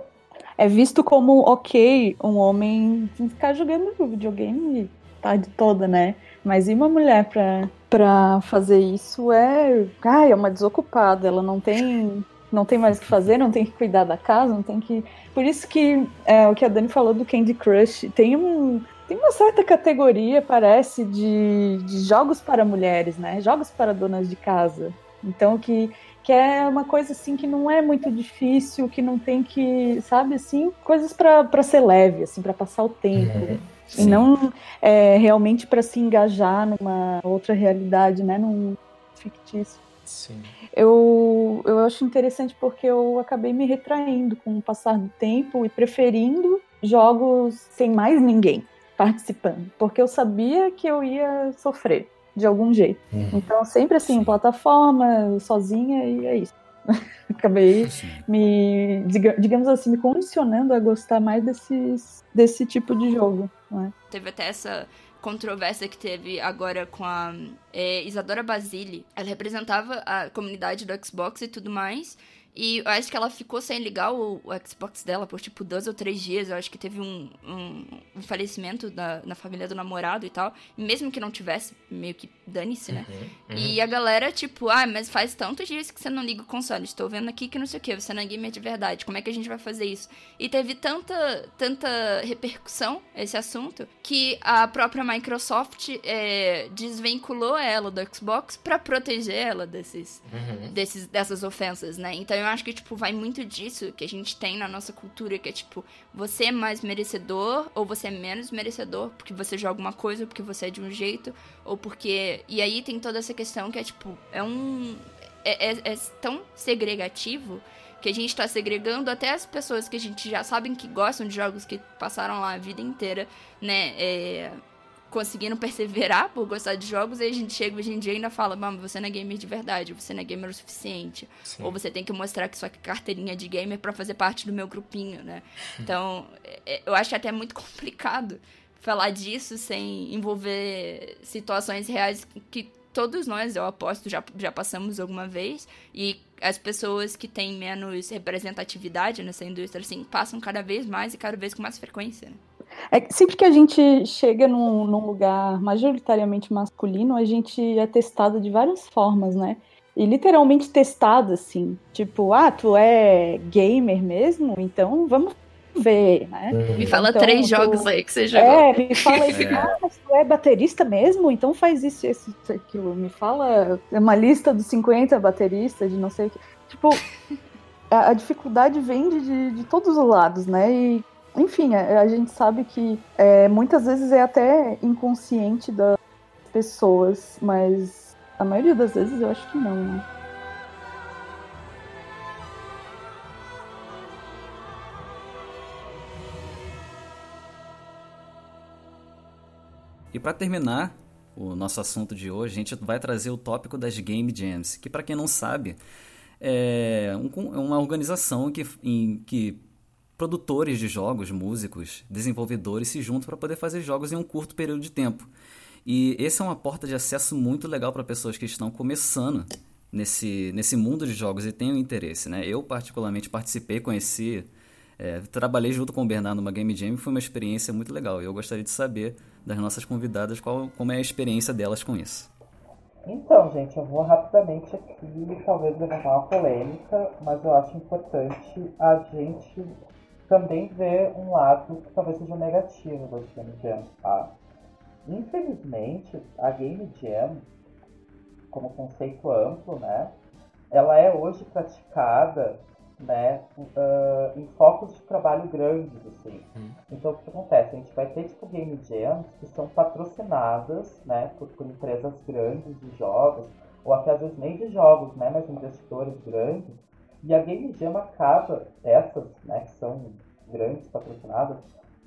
É visto como ok um homem ficar jogando videogame tarde toda, né? Mas e uma mulher pra, pra fazer isso é. Ai, é uma desocupada, ela não tem não tem mais o que fazer, não tem que cuidar da casa, não tem que. Por isso que é, o que a Dani falou do Candy Crush tem um. Tem uma certa categoria, parece, de, de jogos para mulheres, né? Jogos para donas de casa. Então, que, que é uma coisa assim que não é muito difícil, que não tem que, sabe, assim, coisas para ser leve, assim, para passar o tempo. Uhum. E não é, realmente para se engajar numa outra realidade, né? Num fictício.
Sim.
Eu, eu acho interessante porque eu acabei me retraindo com o passar do tempo e preferindo jogos sem mais ninguém participando, porque eu sabia que eu ia sofrer de algum jeito. Uhum. Então, sempre assim, Sim. plataforma, sozinha, e é isso. Acabei Sim. me, digamos assim, me condicionando a gostar mais desses, desse tipo de jogo. É?
Teve até essa controvérsia que teve agora com a é, Isadora Basile. Ela representava a comunidade do Xbox e tudo mais. E eu acho que ela ficou sem ligar o, o Xbox dela por tipo dois ou três dias. Eu acho que teve um, um, um falecimento da, na família do namorado e tal. E mesmo que não tivesse, meio que dane-se, né? Uhum, uhum. E a galera, tipo, ah, mas faz tantos dias que você não liga o console. Estou vendo aqui que não sei o que, você não é gamer de verdade. Como é que a gente vai fazer isso? E teve tanta, tanta repercussão esse assunto que a própria Microsoft é, desvinculou ela do Xbox para proteger ela desses, uhum. desses, dessas ofensas, né? Então eu acho que, tipo, vai muito disso que a gente tem na nossa cultura, que é, tipo, você é mais merecedor ou você é menos merecedor porque você joga uma coisa, ou porque você é de um jeito, ou porque... E aí tem toda essa questão que é, tipo, é um... É, é, é tão segregativo que a gente tá segregando até as pessoas que a gente já sabem que gostam de jogos que passaram lá a vida inteira, né? É, conseguindo perseverar por gostar de jogos, e a gente chega hoje em dia e ainda fala, mano, você não é gamer de verdade, você não é gamer o suficiente. Sim. Ou você tem que mostrar que sua carteirinha de gamer para fazer parte do meu grupinho, né? Então, é, eu acho até muito complicado falar disso sem envolver situações reais que todos nós, eu aposto, já, já passamos alguma vez. E as pessoas que têm menos representatividade nessa indústria, assim, passam cada vez mais e cada vez com mais frequência, né?
É, sempre que a gente chega num, num, lugar majoritariamente masculino, a gente é testado de várias formas, né? E literalmente testado, assim. Tipo, ah, tu é gamer mesmo? Então vamos ver, né?
Uhum. Me fala então, três tu... jogos aí que você jogou.
É, me fala aí, é. ah, mas tu é baterista mesmo? Então faz isso, isso, aquilo. Me fala uma lista dos 50 bateristas de não sei o que. Tipo, a, a dificuldade vem de, de, de, todos os lados, né? E enfim, a, é, a gente sabe que é, muitas vezes é até inconsciente das pessoas, mas a maioria das vezes eu acho que não, né?
E para terminar o nosso assunto de hoje, a gente vai trazer o tópico das Game Jams, que para quem não sabe, é, é uma organização que, em, que produtores de jogos, músicos, desenvolvedores se juntam para poder fazer jogos em um curto período de tempo. E esse é uma porta de acesso muito legal para pessoas que estão começando nesse, nesse mundo de jogos e têm um interesse. Né? Eu, particularmente, participei, conheci, é, trabalhei junto com o Bernardo numa Game Jam e foi uma experiência muito legal. E eu gostaria de saber das nossas convidadas qual, como é a experiência delas com isso.
Então, gente, eu vou rapidamente aqui, talvez levantar uma polêmica, mas eu acho importante a gente também vê um lado que talvez seja negativo das Game Jams, tá? Infelizmente, a Game Jam, como conceito amplo, né, ela é hoje praticada né, uh, em focos de trabalho grandes, assim. Hum. Então, o que acontece? A gente vai ter, tipo, Game Jams que são patrocinadas, né, por, por empresas grandes de jogos, ou até às vezes nem de jogos, né, mas investidores grandes, e a Game Jam acaba, essas, né, que são grandes, patrocinadas,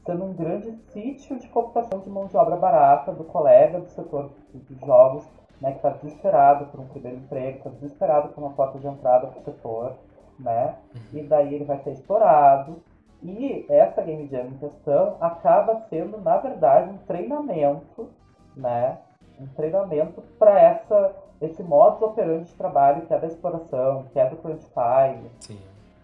sendo um grande sítio de computação de mão de obra barata do colega do setor de jogos, né, que está desesperado por um primeiro emprego, está desesperado por uma porta de entrada para o setor, né, e daí ele vai ser explorado. E essa Game Jam em questão acaba sendo, na verdade, um treinamento, né, um treinamento para essa esse modus operandi de trabalho que é da exploração, que é do crunch time. Sim.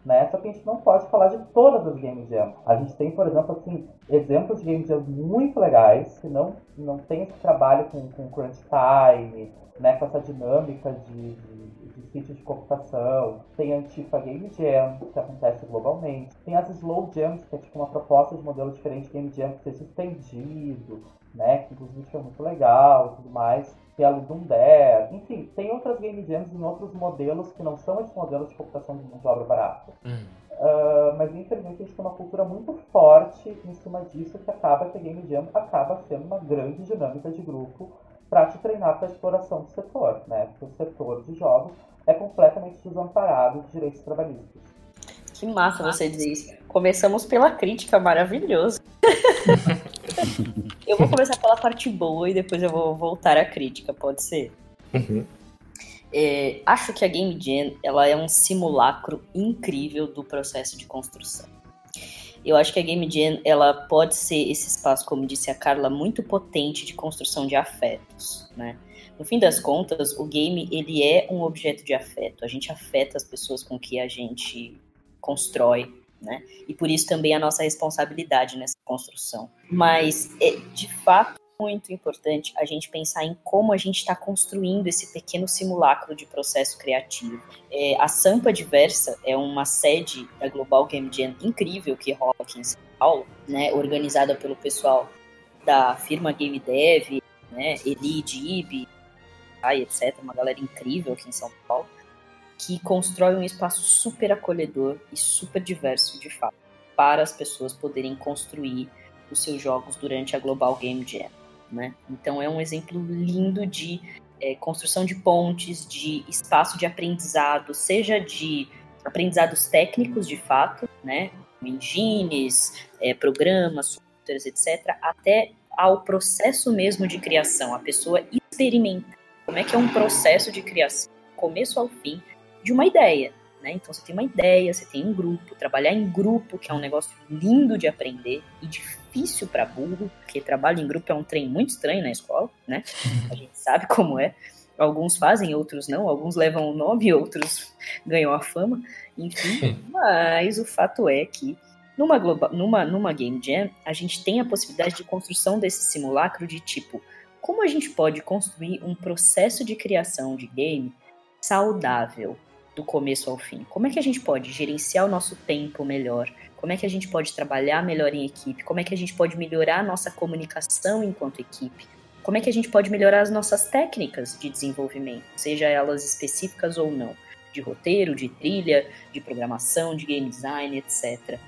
Né? Só que a gente não pode falar de todas as game jams. A gente tem, por exemplo, assim, exemplos de game jams muito legais, que não, não tem esse trabalho com, com crunch time, né, com essa dinâmica de, de, de sítio de computação. Tem a Antifa Game Jam, que acontece globalmente. Tem as Slow Jams, que é tipo uma proposta de modelo diferente de Game Jam que seja estendido, né, que inclusive foi muito legal e tudo mais é a Ludum Dare, enfim, tem outras game jams em outros modelos que não são esses modelos de computação de mão de obra barata. Hum. Uh, mas infelizmente a gente tem uma cultura muito forte em cima disso que acaba que a Game Jam acaba sendo uma grande dinâmica de grupo para te treinar para a exploração do setor, né? Porque o setor de jogos é completamente desamparado de direitos trabalhistas.
Que massa você dizer isso. Começamos pela crítica, maravilhoso. eu vou começar pela parte boa e depois eu vou voltar à crítica, pode ser? Uhum. É, acho que a Game Jam ela é um simulacro incrível do processo de construção. Eu acho que a Game Jam ela pode ser esse espaço, como disse a Carla, muito potente de construção de afetos, né? no fim das contas, o game ele é um objeto de afeto. A gente afeta as pessoas com que a gente constrói, né? E por isso também a nossa responsabilidade nessa construção. Mas é de fato muito importante a gente pensar em como a gente está construindo esse pequeno simulacro de processo criativo. É, a Sampa Diversa é uma sede da Global Game Jam incrível que rola aqui em São Paulo, né? Organizada pelo pessoal da firma Game Dev, né? Dib, etc. Uma galera incrível aqui em São Paulo que constrói um espaço super acolhedor e super diverso, de fato, para as pessoas poderem construir os seus jogos durante a Global Game Jam. Né? Então é um exemplo lindo de é, construção de pontes, de espaço de aprendizado, seja de aprendizados técnicos de fato, né? engines, é, programas, softwares, etc., até ao processo mesmo de criação, a pessoa experimentar como é que é um processo de criação, começo ao fim, de uma ideia. Né? Então você tem uma ideia, você tem um grupo, trabalhar em grupo, que é um negócio lindo de aprender e difícil para burro, porque trabalho em grupo é um trem muito estranho na escola, né? A gente sabe como é. Alguns fazem, outros não, alguns levam o nome, outros ganham a fama, enfim. Mas o fato é que numa, global, numa, numa Game Jam, a gente tem a possibilidade de construção desse simulacro de tipo, como a gente pode construir um processo de criação de game saudável, do começo ao fim? Como é que a gente pode gerenciar o nosso tempo melhor? Como é que a gente pode trabalhar melhor em equipe? Como é que a gente pode melhorar a nossa comunicação enquanto equipe? Como é que a gente pode melhorar as nossas técnicas de desenvolvimento, seja elas específicas ou não, de roteiro, de trilha, de programação, de game design, etc.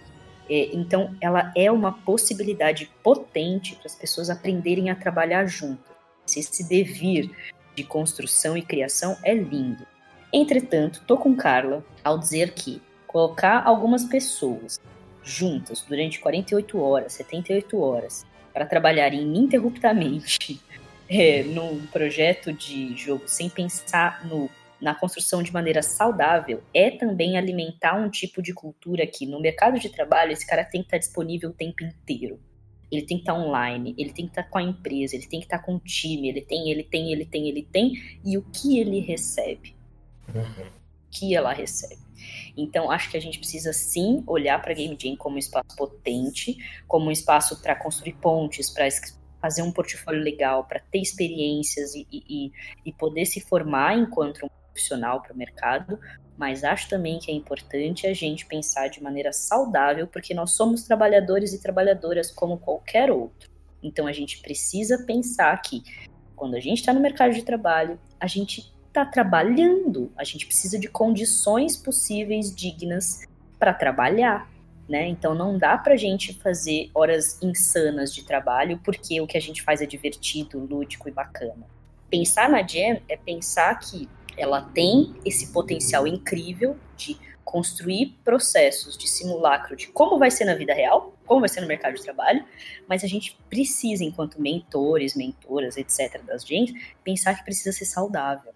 É, então, ela é uma possibilidade potente para as pessoas aprenderem a trabalhar junto. Esse devir de construção e criação é lindo. Entretanto, tô com Carla ao dizer que colocar algumas pessoas juntas durante 48 horas, 78 horas, para trabalharem ininterruptamente é, num projeto de jogo sem pensar no, na construção de maneira saudável, é também alimentar um tipo de cultura que no mercado de trabalho esse cara tem que estar disponível o tempo inteiro. Ele tem que estar online, ele tem que estar com a empresa, ele tem que estar com o time, ele tem, ele tem, ele tem, ele tem, e o que ele recebe? Uhum. que ela recebe. Então, acho que a gente precisa sim olhar para a Game Jam como um espaço potente, como um espaço para construir pontes, para fazer um portfólio legal, para ter experiências e, e, e, poder se formar enquanto um profissional para o mercado. Mas acho também que é importante a gente pensar de maneira saudável, porque nós somos trabalhadores e trabalhadoras como qualquer outro. Então, a gente precisa pensar que quando a gente está no mercado de trabalho, a gente está trabalhando. A gente precisa de condições possíveis dignas para trabalhar. Né? Então não dá para a gente fazer horas insanas de trabalho porque o que a gente faz é divertido, lúdico e bacana. Pensar na Jam é pensar que ela tem esse potencial incrível de construir processos de simulacro de como vai ser na vida real, como vai ser no mercado de trabalho, mas a gente precisa, enquanto mentores, mentoras, etc., das gente, pensar que precisa ser saudável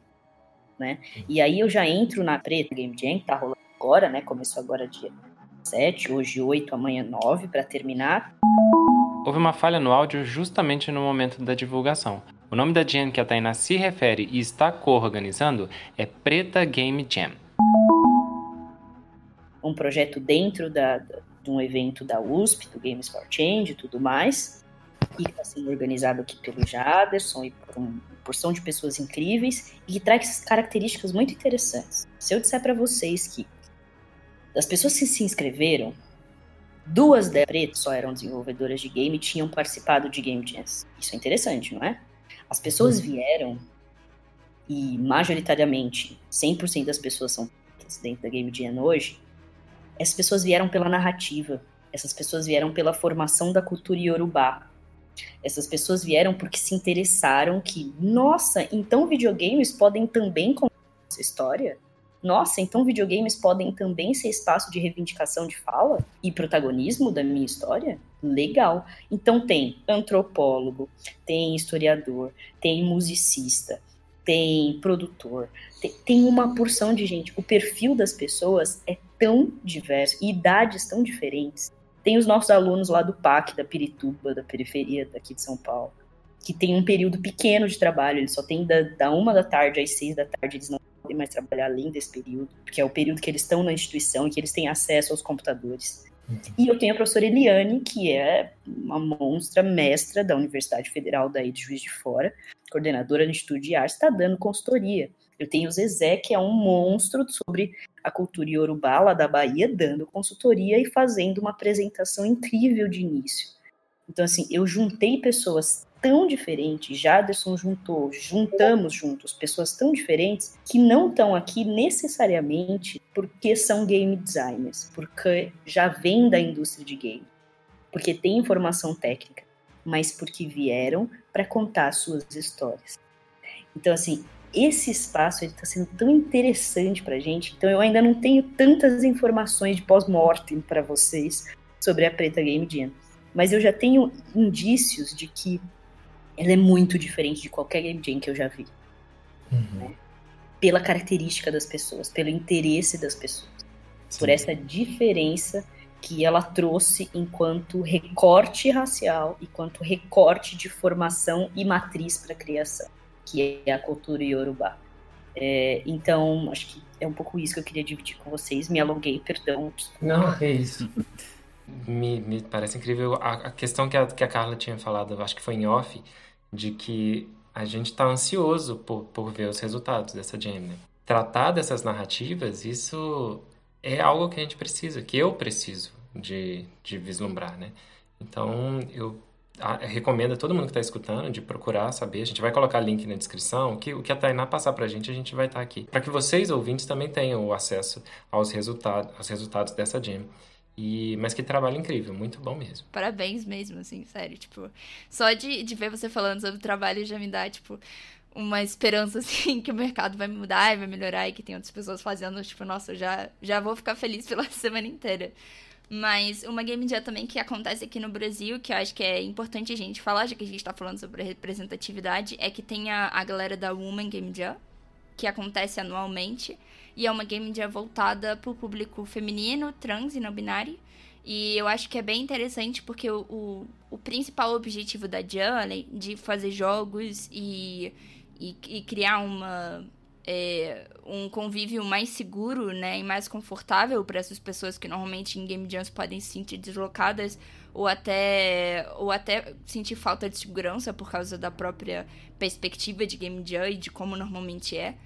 né? E aí eu já entro na Preta Game Jam, que tá rolando agora, né? Começou agora dia 7, hoje 8, amanhã 9, para terminar.
Houve uma falha no áudio justamente no momento da divulgação. O nome da jam que a Tainá se refere e está co-organizando é Preta Game Jam.
Um projeto dentro da, de um evento da USP, do Games for Change e tudo mais, e está sendo organizado aqui pelo Jaderson e por um porção de pessoas incríveis e que traz características muito interessantes. Se eu disser para vocês que das pessoas que se inscreveram, duas delas só eram desenvolvedoras de game e tinham participado de Game Jams. Isso é interessante, não é? As pessoas vieram e majoritariamente 100% das pessoas são dentro da Game Jam hoje. Essas pessoas vieram pela narrativa, essas pessoas vieram pela formação da cultura iorubá, essas pessoas vieram porque se interessaram que, nossa, então videogames podem também contar essa história? Nossa, então videogames podem também ser espaço de reivindicação de fala e protagonismo da minha história? Legal. Então tem antropólogo, tem historiador, tem musicista, tem produtor, tem, tem, uma porção de gente. O perfil das pessoas é tão diverso, idades tão diferentes, tem os nossos alunos lá do PAC, da Pirituba, da periferia daqui de São Paulo. que tem um período pequeno de trabalho, eles só tem da, da uma da tarde às seis da tarde, eles não podem mais trabalhar além desse período, porque é o período que eles estão na instituição e que eles têm acesso aos computadores. E eu tenho a professora Eliane, que é uma monstra mestra da Universidade Federal daí de Juiz de Fora, coordenadora do Instituto de Arte, está dando consultoria. Eu tenho o Zezé, que é um monstro sobre a cultura iorubá da Bahia, dando consultoria e fazendo uma apresentação incrível de início. Então, assim, eu juntei pessoas tão diferentes, Jaderson juntou, juntamos juntos pessoas tão diferentes que não estão aqui necessariamente porque são game designers, porque já vêm da indústria de game, porque têm informação técnica, mas porque vieram para contar suas histórias. Então, assim, esse espaço está sendo tão interessante para a gente. Então, eu ainda não tenho tantas informações de pós-mortem para vocês sobre a Preta Game Jam. Mas eu já tenho indícios de que ela é muito diferente de qualquer Game Jam que eu já vi. Uhum. Né? Pela característica das pessoas, pelo interesse das pessoas. Sim. Por essa diferença que ela trouxe enquanto recorte racial, enquanto recorte de formação e matriz para a criação que é a cultura iorubá. É, então, acho que é um pouco isso que eu queria dividir com vocês. Me alonguei, perdão.
Não, é isso. me, me parece incrível a, a, questão que a, que a Carla tinha falado, acho que foi em off, de que a gente está ansioso por, por ver os resultados dessa jam, né? Tratar dessas narrativas, isso é algo que a gente precisa, que eu preciso de, de vislumbrar, né? Então, eu recomendo a todo mundo que está escutando de procurar saber. A gente vai colocar link na descrição. Que, o que a Tainá passar para a gente, a gente vai estar tá aqui. Para que vocês, ouvintes, também tenham acesso aos, resultados aos resultados dessa jam. E, mas que trabalho incrível, muito bom mesmo.
Parabéns mesmo, assim, sério. Tipo, só de, de ver você falando sobre o trabalho já me dá, tipo, uma esperança, assim, que o mercado vai mudar e vai melhorar e que tem outras pessoas fazendo. Tipo, nossa, já, já vou ficar feliz pela semana inteira. Mas uma Game Jam também que acontece aqui no Brasil, que eu acho que é importante a gente falar, já que a gente tá falando sobre representatividade, é que tem a, a galera da Woman Game Jam, que acontece anualmente. E é uma Game Jam voltada pro público feminino, trans e não binário. E eu acho que é bem interessante porque o, o, o principal objetivo da Jam, de fazer jogos e, e, e criar uma é, um convívio mais seguro, né, e mais confortável para essas pessoas que normalmente em game jams podem se sentir deslocadas ou até ou até sentir falta de segurança por causa da própria perspectiva de game jam e de como normalmente é.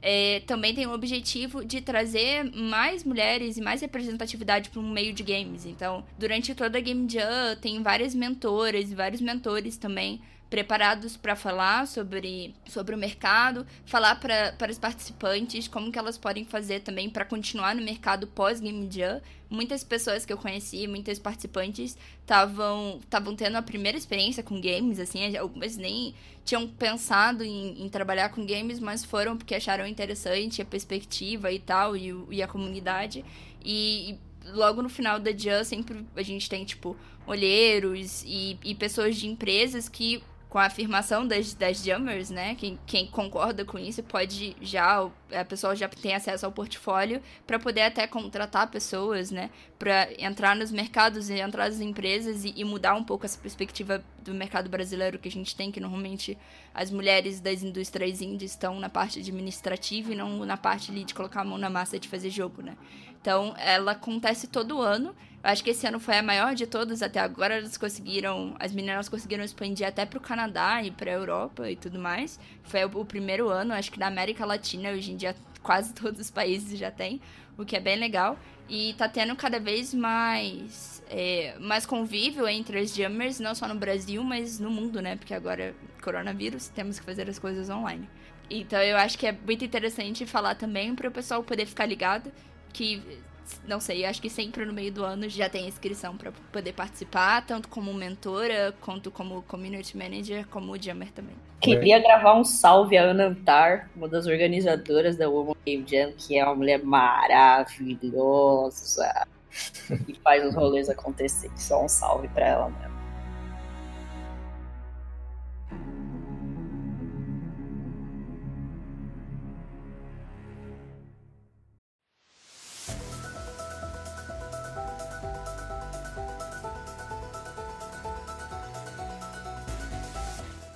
é também tem o objetivo de trazer mais mulheres e mais representatividade para o meio de games. Então, durante toda a Game Jam, tem várias mentoras e vários mentores também preparados para falar sobre, sobre o mercado, falar para os participantes como que elas podem fazer também para continuar no mercado pós-Game Jam. Muitas pessoas que eu conheci, muitos participantes, estavam tendo a primeira experiência com games, assim, algumas nem tinham pensado em, em, trabalhar com games, mas foram porque acharam interessante a perspectiva e tal, e, e a comunidade. E, e logo no final da Jam, sempre a gente tem, tipo, olheiros e, e pessoas de empresas que com a afirmação das, das jammers, né? Quem, quem concorda com isso pode já, a pessoa já tem acesso ao portfólio para poder até contratar pessoas, né? Para entrar nos mercados e entrar nas empresas e, e, mudar um pouco essa perspectiva do mercado brasileiro que a gente tem, que normalmente as mulheres das indústrias indies estão na parte administrativa e não na parte ali de colocar a mão na massa de fazer jogo, né? Então, ela acontece todo ano eu acho que esse ano foi a maior de todas até agora. Elas conseguiram, as meninas conseguiram expandir até pro Canadá e pra Europa e tudo mais. Foi o, o primeiro ano, acho que na América Latina, hoje em dia quase todos os países já tem, o que é bem legal. E tá tendo cada vez mais, é, mais convívio entre as jammers, não só no Brasil, mas no mundo, né? Porque agora, coronavírus, temos que fazer as coisas online. Então eu acho que é muito interessante falar também para o pessoal poder ficar ligado que não sei, acho que sempre no meio do ano já tem inscrição para poder participar, tanto como mentora, quanto como community manager, como o Jammer também.
Queria gravar um salve a Ana Antar, uma das organizadoras da Woman Game Jam, que é uma mulher maravilhosa e faz os rolês acontecer. Só um salve para ela mesmo.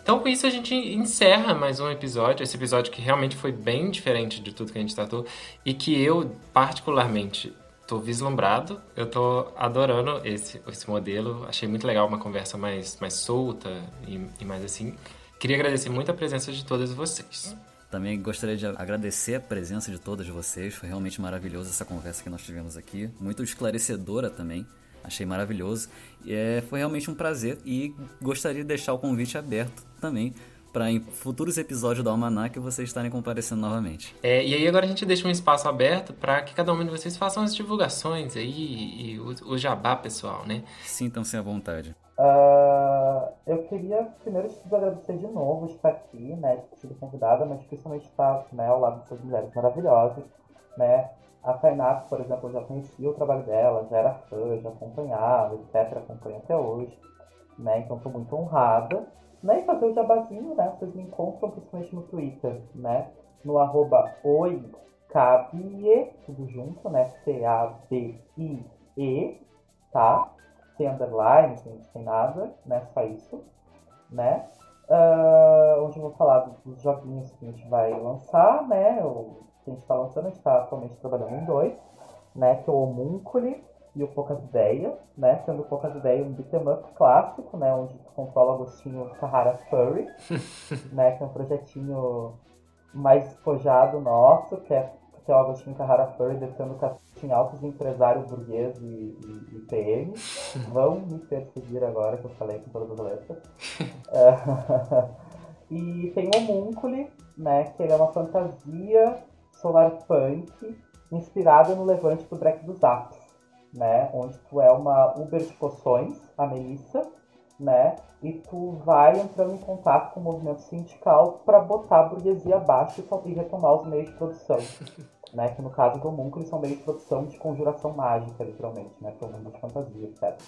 Então, com isso, a gente encerra mais um episódio. Esse episódio que realmente foi bem diferente de tudo que a gente tratou e que eu, particularmente, tô vislumbrado. Eu tô adorando esse, esse modelo. Achei muito legal uma conversa mais, mais solta e, e mais assim. Queria agradecer muito a presença de todas vocês.
Também gostaria de agradecer a presença de todas vocês. Foi realmente maravilhoso essa conversa que nós tivemos aqui. Muito esclarecedora também. Achei maravilhoso. E é, foi realmente um prazer e gostaria de deixar o convite aberto também para em futuros episódios do Almanac vocês estarem comparecendo novamente.
É, e aí agora a gente deixa um espaço aberto para que cada um de vocês façam as divulgações aí e o, o jabá pessoal, né?
Sintam-se à vontade.
Uh, eu queria primeiro tudo agradecer de novo estar aqui, né, de ter sido convidada, mas principalmente estar né, ao lado dessas mulheres maravilhosas, né, a Tainá, por exemplo, eu já conhecia o trabalho dela, já era fã, já acompanhava, etc. Acompanho até hoje. Né? Então estou muito honrada. Né? E fazer o jabazinho, né? Vocês me encontram principalmente no Twitter, né? No arroba oicabie, tudo junto, né? C-A-B-I-E, tá? Sem underline, sem, sem nada, né? Só isso, né? Uh, onde eu vou falar dos joguinhos que a gente vai lançar, né? O que a gente está lançando, a gente está atualmente trabalhando em dois, né? Que é o Homunculi e o Poucas Ideias, né? Sendo o Poucas Ideias um beat'em up clássico, né? Onde tu controla o Agostinho Carrara Furry, né? Que é um projetinho mais despojado nosso, que é, que é o Agostinho Carrara Furry descendo em altos empresários burguês e, e, e PM. Vão me perseguir agora que eu falei com todas as letras. e tem o Homunculi, né? Que ele é uma fantasia solar punk inspirada no levante do break dos apps, né? Onde tu é uma Uber de poções, a Melissa, né? E tu vai entrando em contato com o movimento sindical para botar a burguesia abaixo e retomar os meios de produção. né? Que no caso do Homúnculo são meios de produção de conjuração mágica, literalmente, né? Para o mundo de fantasia, etc.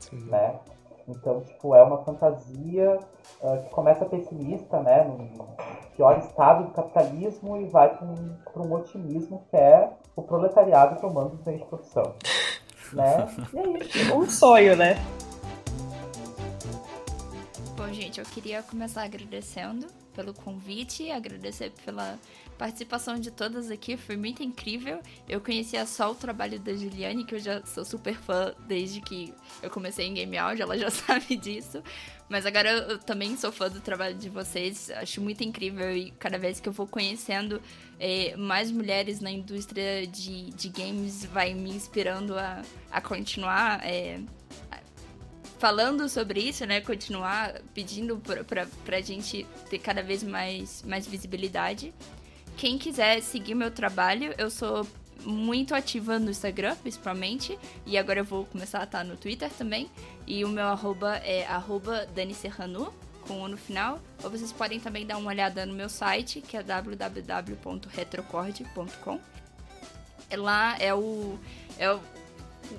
Sim. Né? Então, tipo, é uma fantasia uh, que começa pessimista, né? No pior estado do capitalismo e vai para um, um otimismo que é o proletariado tomando os meios de produção. né? E é isso.
Um sonho, né?
Bom, gente, eu queria começar agradecendo pelo convite, agradecer pela participação de todas aqui, foi muito incrível. Eu conhecia só o trabalho da Juliane, que eu já sou super fã desde que eu comecei em Game Audio, ela já sabe disso. Mas agora eu também sou fã do trabalho de vocês, acho muito incrível e cada vez que eu vou conhecendo é, mais mulheres na indústria de, de games vai me inspirando a, a continuar é, falando sobre isso, né? Continuar pedindo pra, pra gente ter cada vez mais, mais visibilidade. Quem quiser seguir meu trabalho, eu sou muito ativa no Instagram, principalmente. E agora eu vou começar a estar no Twitter também. E o meu arroba é arroba Dani Serrano, com o no final. Ou vocês podem também dar uma olhada no meu site, que é www.retrocord.com. Lá é o, é o,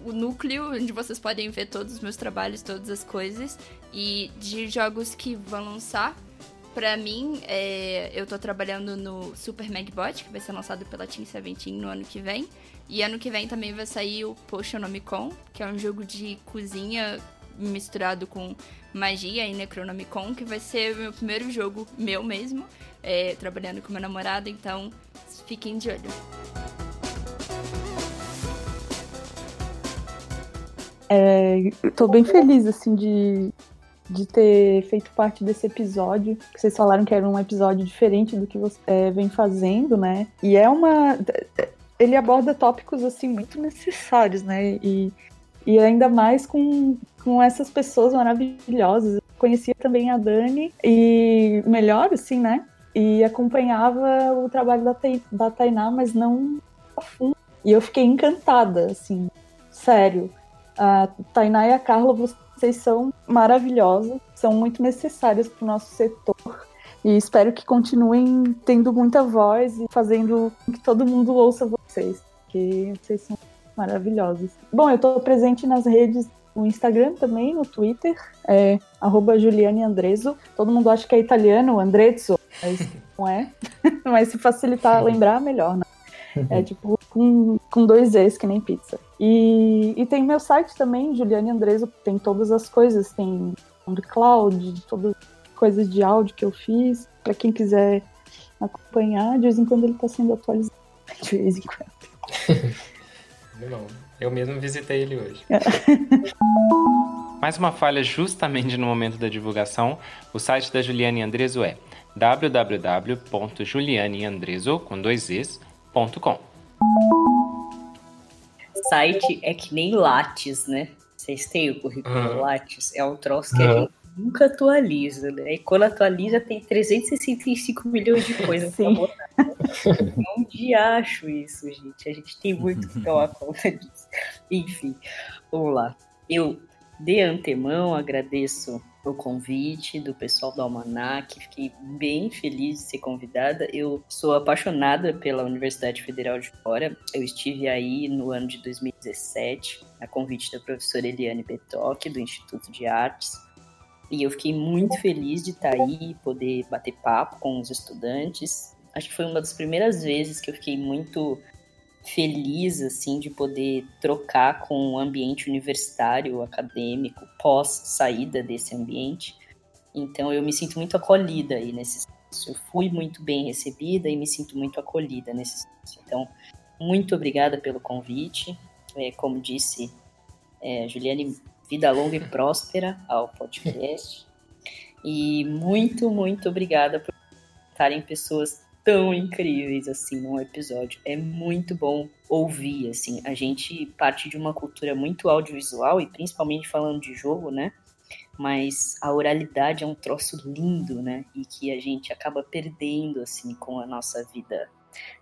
o núcleo onde vocês podem ver todos os meus trabalhos, todas as coisas. E de jogos que vão lançar, Pra mim, é, eu tô trabalhando no Super Magbot, que vai ser lançado pela Team Seventeen no ano que vem. E ano que vem também vai sair o Potionomicon, que é um jogo de cozinha misturado com magia e Necronomicon, que vai ser o meu primeiro jogo meu mesmo, é, trabalhando com meu namorado, então fiquem de olho.
É, tô bem feliz, assim, de, de ter feito parte desse episódio. Vocês falaram que era um episódio diferente do que você é, vem fazendo, né? E é uma. Ele aborda tópicos, assim, muito necessários, né? E, e ainda mais com, com essas pessoas maravilhosas. Eu conhecia também a Dani, e melhor, assim, né? E acompanhava o trabalho da, da Tainá, mas não a fundo. E eu fiquei encantada, assim, sério. A Tainá e a Carla, vocês são maravilhosas, são muito necessárias para o nosso setor. E espero que continuem tendo muita voz e fazendo com que todo mundo ouça vocês, porque vocês são maravilhosos. Bom, eu estou presente nas redes no Instagram também, no Twitter, é Juliane Andreso. Todo mundo acha que é italiano, Andrezzo, mas não é. mas se facilitar lembrar, melhor, né? É tipo com, com dois Z's, que nem pizza. E, e tem meu site também, Juliane Andreso, tem todas as coisas, tem SoundCloud, todo, coisas de áudio que eu fiz, para quem quiser acompanhar, de vez em quando ele está sendo atualizado. De vez em quando.
Não, eu mesmo visitei ele hoje. Mais uma falha justamente no momento da divulgação. O site da Juliane Andreso é www.julianeandreso com dois es.com.
Site é que nem Lattes, né? Vocês têm o currículo uhum. Lattes? É um troço que uhum. a gente nunca atualiza, né? E quando atualiza tem 365 milhões de coisas pra botar. É um diacho isso, gente. A gente tem muito que tomar conta disso. Enfim, vamos lá. Eu, de antemão, agradeço o convite do pessoal do Almanac. Fiquei bem feliz de ser convidada. Eu sou apaixonada pela Universidade Federal de Fora. Eu estive aí no ano de 2017, a convite da professora Eliane Betoc, do Instituto de Artes. E eu fiquei muito feliz de estar aí, poder bater papo com os estudantes. Acho que foi uma das primeiras vezes que eu fiquei muito feliz assim de poder trocar com o ambiente universitário, acadêmico, pós saída desse ambiente. Então eu me sinto muito acolhida aí nesse espaço. Eu fui muito bem recebida e me sinto muito acolhida nesse espaço. Então, muito obrigada pelo convite. É, como disse é, Juliane, vida longa e próspera ao podcast. E muito, muito obrigada por estarem pessoas tão incríveis assim num episódio. É muito bom ouvir assim. A gente parte de uma cultura muito audiovisual e principalmente falando de jogo, né? Mas a oralidade é um troço lindo, né? E que a gente acaba perdendo assim com a nossa vida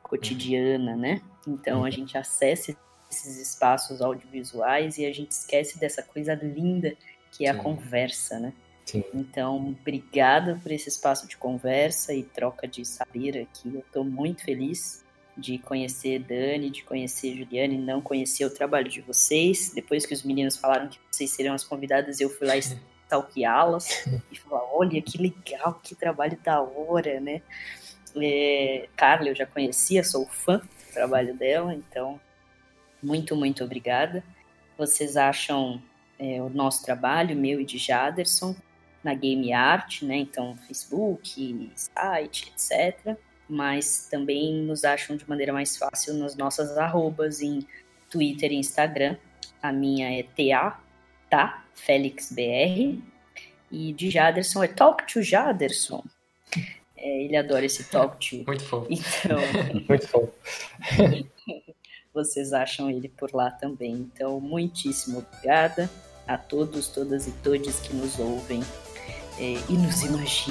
cotidiana, né? Então a uhum. gente acessa esses espaços audiovisuais e a gente esquece dessa coisa linda que é Sim. a conversa, né? Sim. Então, obrigada por esse espaço de conversa e troca de saber aqui. Eu estou muito feliz de conhecer Dani, de conhecer Juliane, não conhecer o trabalho de vocês. Depois que os meninos falaram que vocês seriam as convidadas, eu fui lá stalkeá-las e falar: olha que legal, que trabalho da hora, né? É, Carla, eu já conhecia, sou fã do trabalho dela, então muito, muito obrigada. Vocês acham é, o nosso trabalho, meu e de Jaderson, na Game Art, né? Então, Facebook, site, etc. Mas também nos acham de maneira mais fácil nas nossas arrobas em Twitter e Instagram. A minha é TA, tá? FélixBR. E de Jaderson é Talk to Jaderson. É, ele adora esse Talk to.
Muito fofo.
Então,
Muito fofo.
vocês acham ele por lá também. Então, muitíssimo obrigada a todos, todas e todos que nos ouvem e nos.